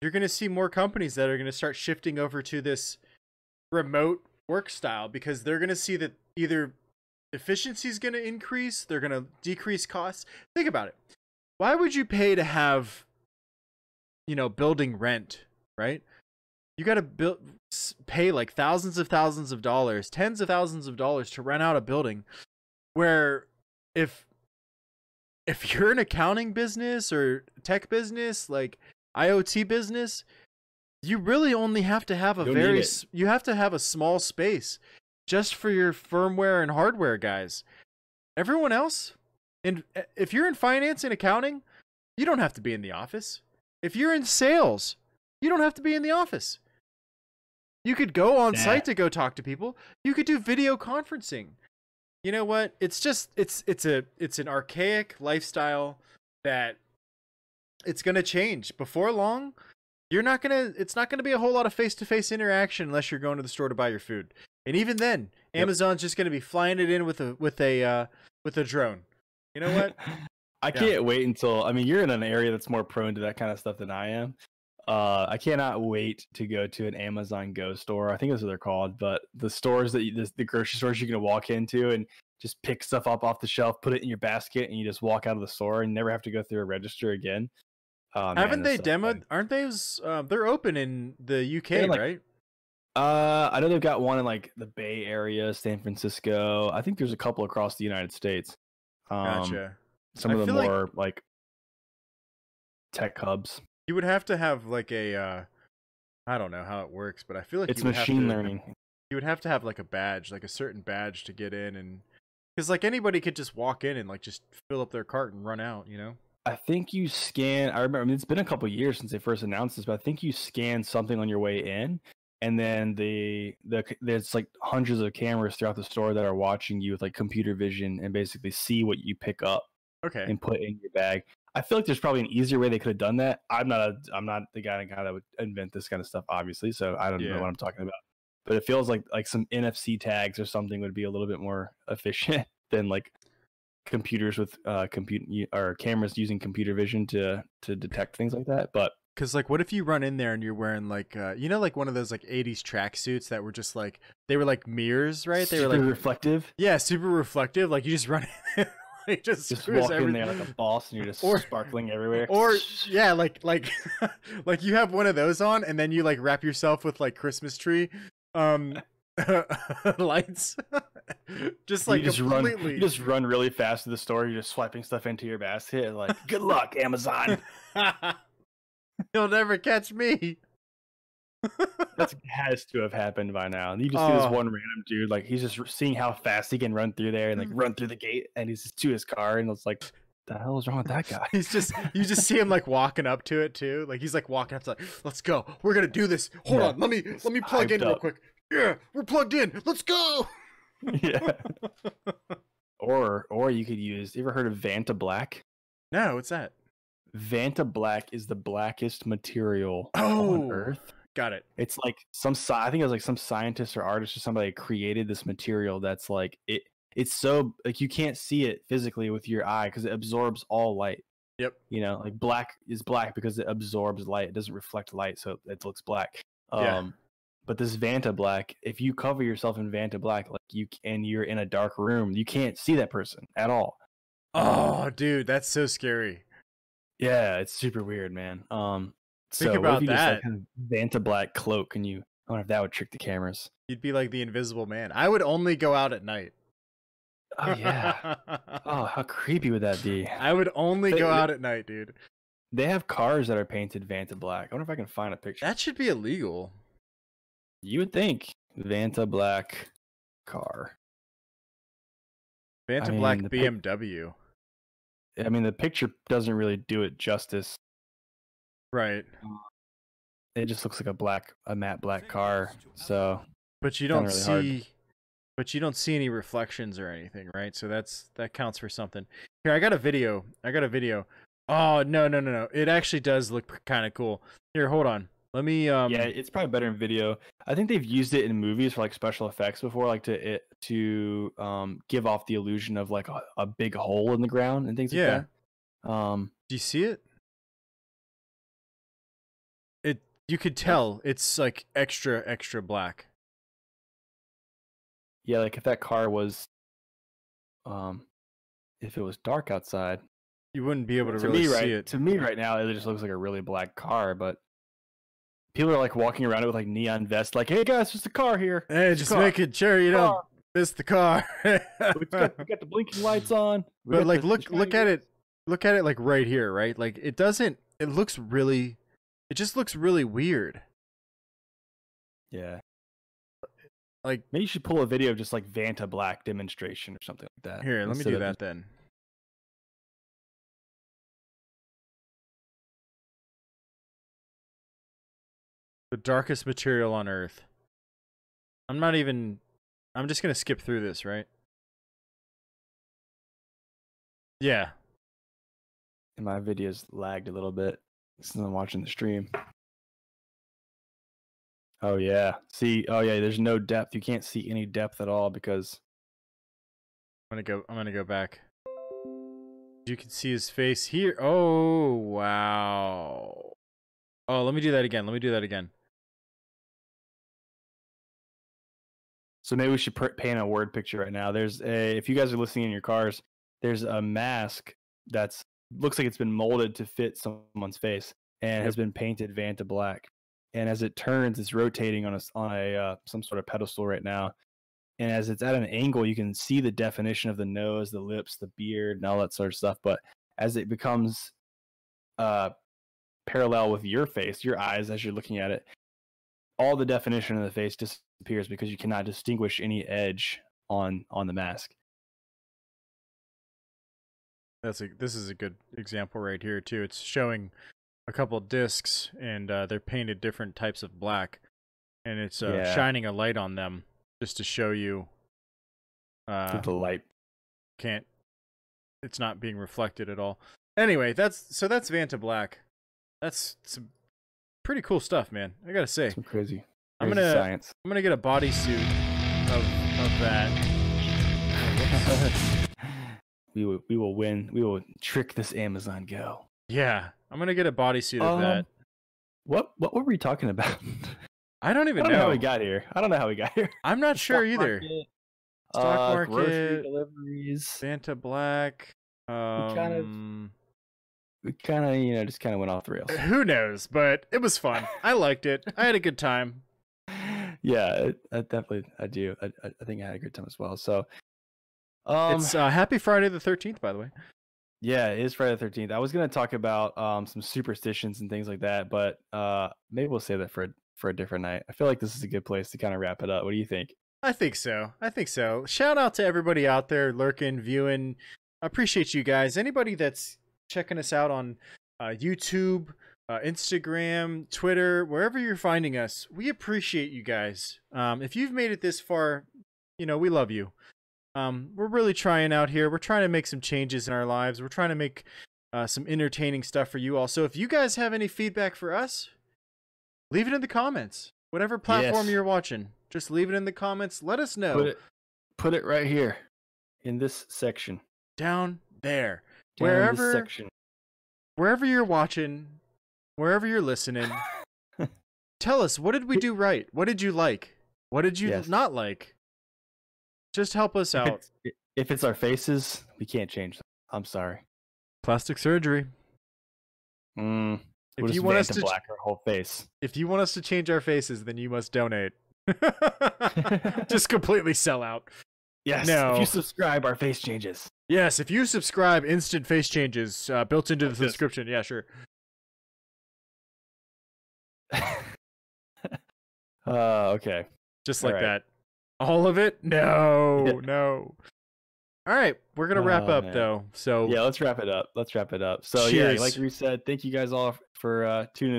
you're going to see more companies that are going to start shifting over to this remote work style because they're going to see that either efficiency is going to increase, they're going to decrease costs. Think about it. Why would you pay to have, you know, building rent, right? You got to build, pay like thousands of thousands of dollars, tens of thousands of dollars to rent out a building where if if you're an accounting business or tech business like IoT business, you really only have to have a You'll very you have to have a small space just for your firmware and hardware guys. Everyone else, and uh, if you're in finance and accounting, you don't have to be in the office. If you're in sales, you don't have to be in the office. You could go on Nah. site to go talk to people. You could do video conferencing. You know what? It's just it's it's a it's an archaic lifestyle that it's going to change. Before long, you're not going to it's not going to be a whole lot of face-to-face interaction unless you're going to the store to buy your food. And even then, Yep. Amazon's just going to be flying it in with a with a uh with a drone. You know what? I can't wait until. I mean, you're in an area that's more prone to that kind of stuff than I am. Uh, I cannot wait to go to an Amazon Go store. I think that's what they're called. But the stores that you, the, the grocery stores you can walk into and just pick stuff up off the shelf, put it in your basket, and you just walk out of the store and never have to go through a register again. Oh, man, Haven't they demoed? fun. Aren't they? Uh, they're open in the UK, like- right? Uh, I know they've got one in like the Bay Area, San Francisco. I think there's a couple across the United States. Um, Gotcha. Some I of the feel like- more like tech hubs. You would have to have like a. Uh, I don't know how it works, but I feel like It's you would have machine to- learning. You would have to have like a badge, like a certain badge to get in, and because like anybody could just walk in and like just fill up their cart and run out. You know? I think you scan. I remember. I mean, it's been a couple years since they first announced this, but I think you scan something on your way in, and then the the there's like hundreds of cameras throughout the store that are watching you with like computer vision and basically see what you pick up Okay. and put in your bag. I feel like there's probably an easier way they could have done that. I'm not a I'm not the guy, guy that would invent this kind of stuff, obviously. So I don't Yeah. know what I'm talking about. But it feels like like some NFC tags or something would be a little bit more efficient than like computers with uh compute or cameras using computer vision to to detect things like that. But Cause like, what if you run in there and you're wearing like, uh, you know, like one of those like '80s tracksuits that were just like they were like mirrors, right? They were like, reflective. yeah, super reflective. Like you just run, in, like just Just screws walk in there like a boss and you're just Or- sparkling everywhere. or yeah like like like you have one of those on and then you like wrap yourself with like christmas tree um lights just like you just run you just run really fast to the store, you're just swiping stuff into your basket, like good luck, Amazon. you'll never catch me That has to have happened by now. And you just see this Oh. one random dude, like he's just seeing how fast he can run through there and like Mm. run through the gate, and he's just to his car, and it's like, the hell is wrong with that guy? he's just you just see him like walking up to it too like he's like walking up to like let's go we're gonna do this hold Yeah. on let me let me plug in real quick yeah we're plugged in let's go yeah. Or or you could use. You ever heard of Vanta Black? no, what's that? Vanta Black is the blackest material Oh. on Earth. Got it. It's like some I think it was like some scientist or artist or somebody created this material that's like it. It's so like you can't see it physically with your eye because it absorbs all light. Yep. You know, like black is black because it absorbs light. It doesn't reflect light, so it looks black. Yeah. Um, but this Vanta Black, if you cover yourself in Vanta Black, like you and you're in a dark room, you can't see that person at all. Oh, dude, that's so scary. Yeah, it's super weird, man. Um, Think so about if you just, like, that. kind of Vanta Black cloak, and you. I wonder if that would trick the cameras. You'd be like the invisible man. I would only go out at night. Oh yeah. oh, how creepy would that be? I would only They- go out at night, dude. They have cars that are painted Vanta Black. I wonder if I can find a picture. That should be illegal. You would think Vanta Black car. Vanta I Black mean, pic- BMW. I mean, the picture doesn't really do it justice. Right. It just looks like a black, a matte black car. So But you don't really hard. see but you don't see any reflections or anything, right? So that's that counts for something. Here, I got a video. I got a video. Oh, no, no, no, no. It actually does look kind of cool. Here, hold on. Let me um yeah, it's probably better in video. I think they've used it in movies for like special effects before, like to it to um give off the illusion of like a, a big hole in the ground and things Yeah. like that. Um, Do you see it? You could tell it's like extra extra black. yeah, like if that car was, um, if it was dark outside, You wouldn't be able to, to really me see it. to me right now, it just looks like a really black car. But people are like walking around it with like neon vests, like, "Hey guys, just a car here." Hey, It's just car, making sure you don't miss the car. we got, we got the blinking lights on. We but like the- look the look at it look at it like right here, right? Like it doesn't it looks really it just looks really weird. Yeah, Like maybe you should pull a video of just like Vanta Black demonstration or something like that. here, let me do that just- then. The darkest material on earth. I'm not even I'm just going to skip through this, right? Yeah. And my video's lagged a little bit since I'm watching the stream. Oh yeah. See, oh yeah, there's no depth. You can't see any depth at all because I'm gonna go. I'm gonna go back. You can see his face here. Oh wow. Oh, let me do that again. Let me do that again. so maybe we should paint a word picture right now. There's a if you guys are listening in your cars, there's a mask that's looks like it's been molded to fit someone's face and has been painted Vanta black. And as it turns, it's rotating on a on a uh, some sort of pedestal right now. And as it's at an angle, you can see the definition of the nose, the lips, the beard, and all that sort of stuff. But as it becomes uh, parallel with your face, your eyes, as you're looking at it, all the definition of the face disappears because you cannot distinguish any edge on on the mask. That's a. This is a good example right here too. It's showing a couple discs, and uh, they're painted different types of black, and it's uh, Yeah. shining a light on them just to show you. Uh, the light. can't. It's not being reflected at all. Anyway, that's so that's Vanta Black. That's some pretty cool stuff, man. I gotta say. Some crazy, I'm gonna- science. I'm gonna get a bodysuit of of that. we will we will win. We will trick this Amazon Go. Yeah, I'm gonna get a bodysuit of that. Um, What what were we talking about? I don't I even don't know know. how we got here. I don't know how we got here. I'm not sure Stock either. market, Stock uh, grocery market. deliveries. Vanta Black. Um, kind of- We kind of you know just kind of went off the rails. who knows? But it was fun. I liked it. I had a good time. yeah, it, I definitely I do. I, I I think I had a good time as well. So, um, it's uh, Happy Friday the 13th, by the way. Yeah, it is Friday the Thirteenth. I was gonna talk about um some superstitions and things like that, but uh maybe we'll save that for a, for a different night. I feel like this is a good place to kind of wrap it up. What do you think? I think so. I think so. Shout out to everybody out there lurking, viewing. I appreciate you guys. Anybody that's checking us out on uh, YouTube, uh, Instagram, Twitter, wherever you're finding us, we appreciate you guys. Um, if you've made it this far, you know, we love you. Um, we're really trying out here. We're trying to make some changes in our lives. We're trying to make uh, some entertaining stuff for you all. So if you guys have any feedback for us, leave it in the comments. Whatever platform Yes. you're watching, just leave it in the comments. Let us know Put it, put it right here in this section. down there, Down wherever section. wherever you're watching, wherever you're listening. tell us what did we do right? What did you like? What did you Yes. not like? Just help us If out. it's, if it's our faces, we can't change them. I'm sorry. Plastic surgery. Mm, If we'll you want us to black our whole face. if you want us to change our faces, then you must donate. Just completely sell out. Yes. No. If you subscribe, our face changes. Yes, if you subscribe, instant face changes uh, built into the subscription. Yeah, sure. uh, okay. Just like right. that. All of it? No, no. All right, we're gonna wrap Oh, up man. though. So Yeah, let's wrap it up. Let's wrap it up. So yeah, like we said, thank you guys all for uh, tuning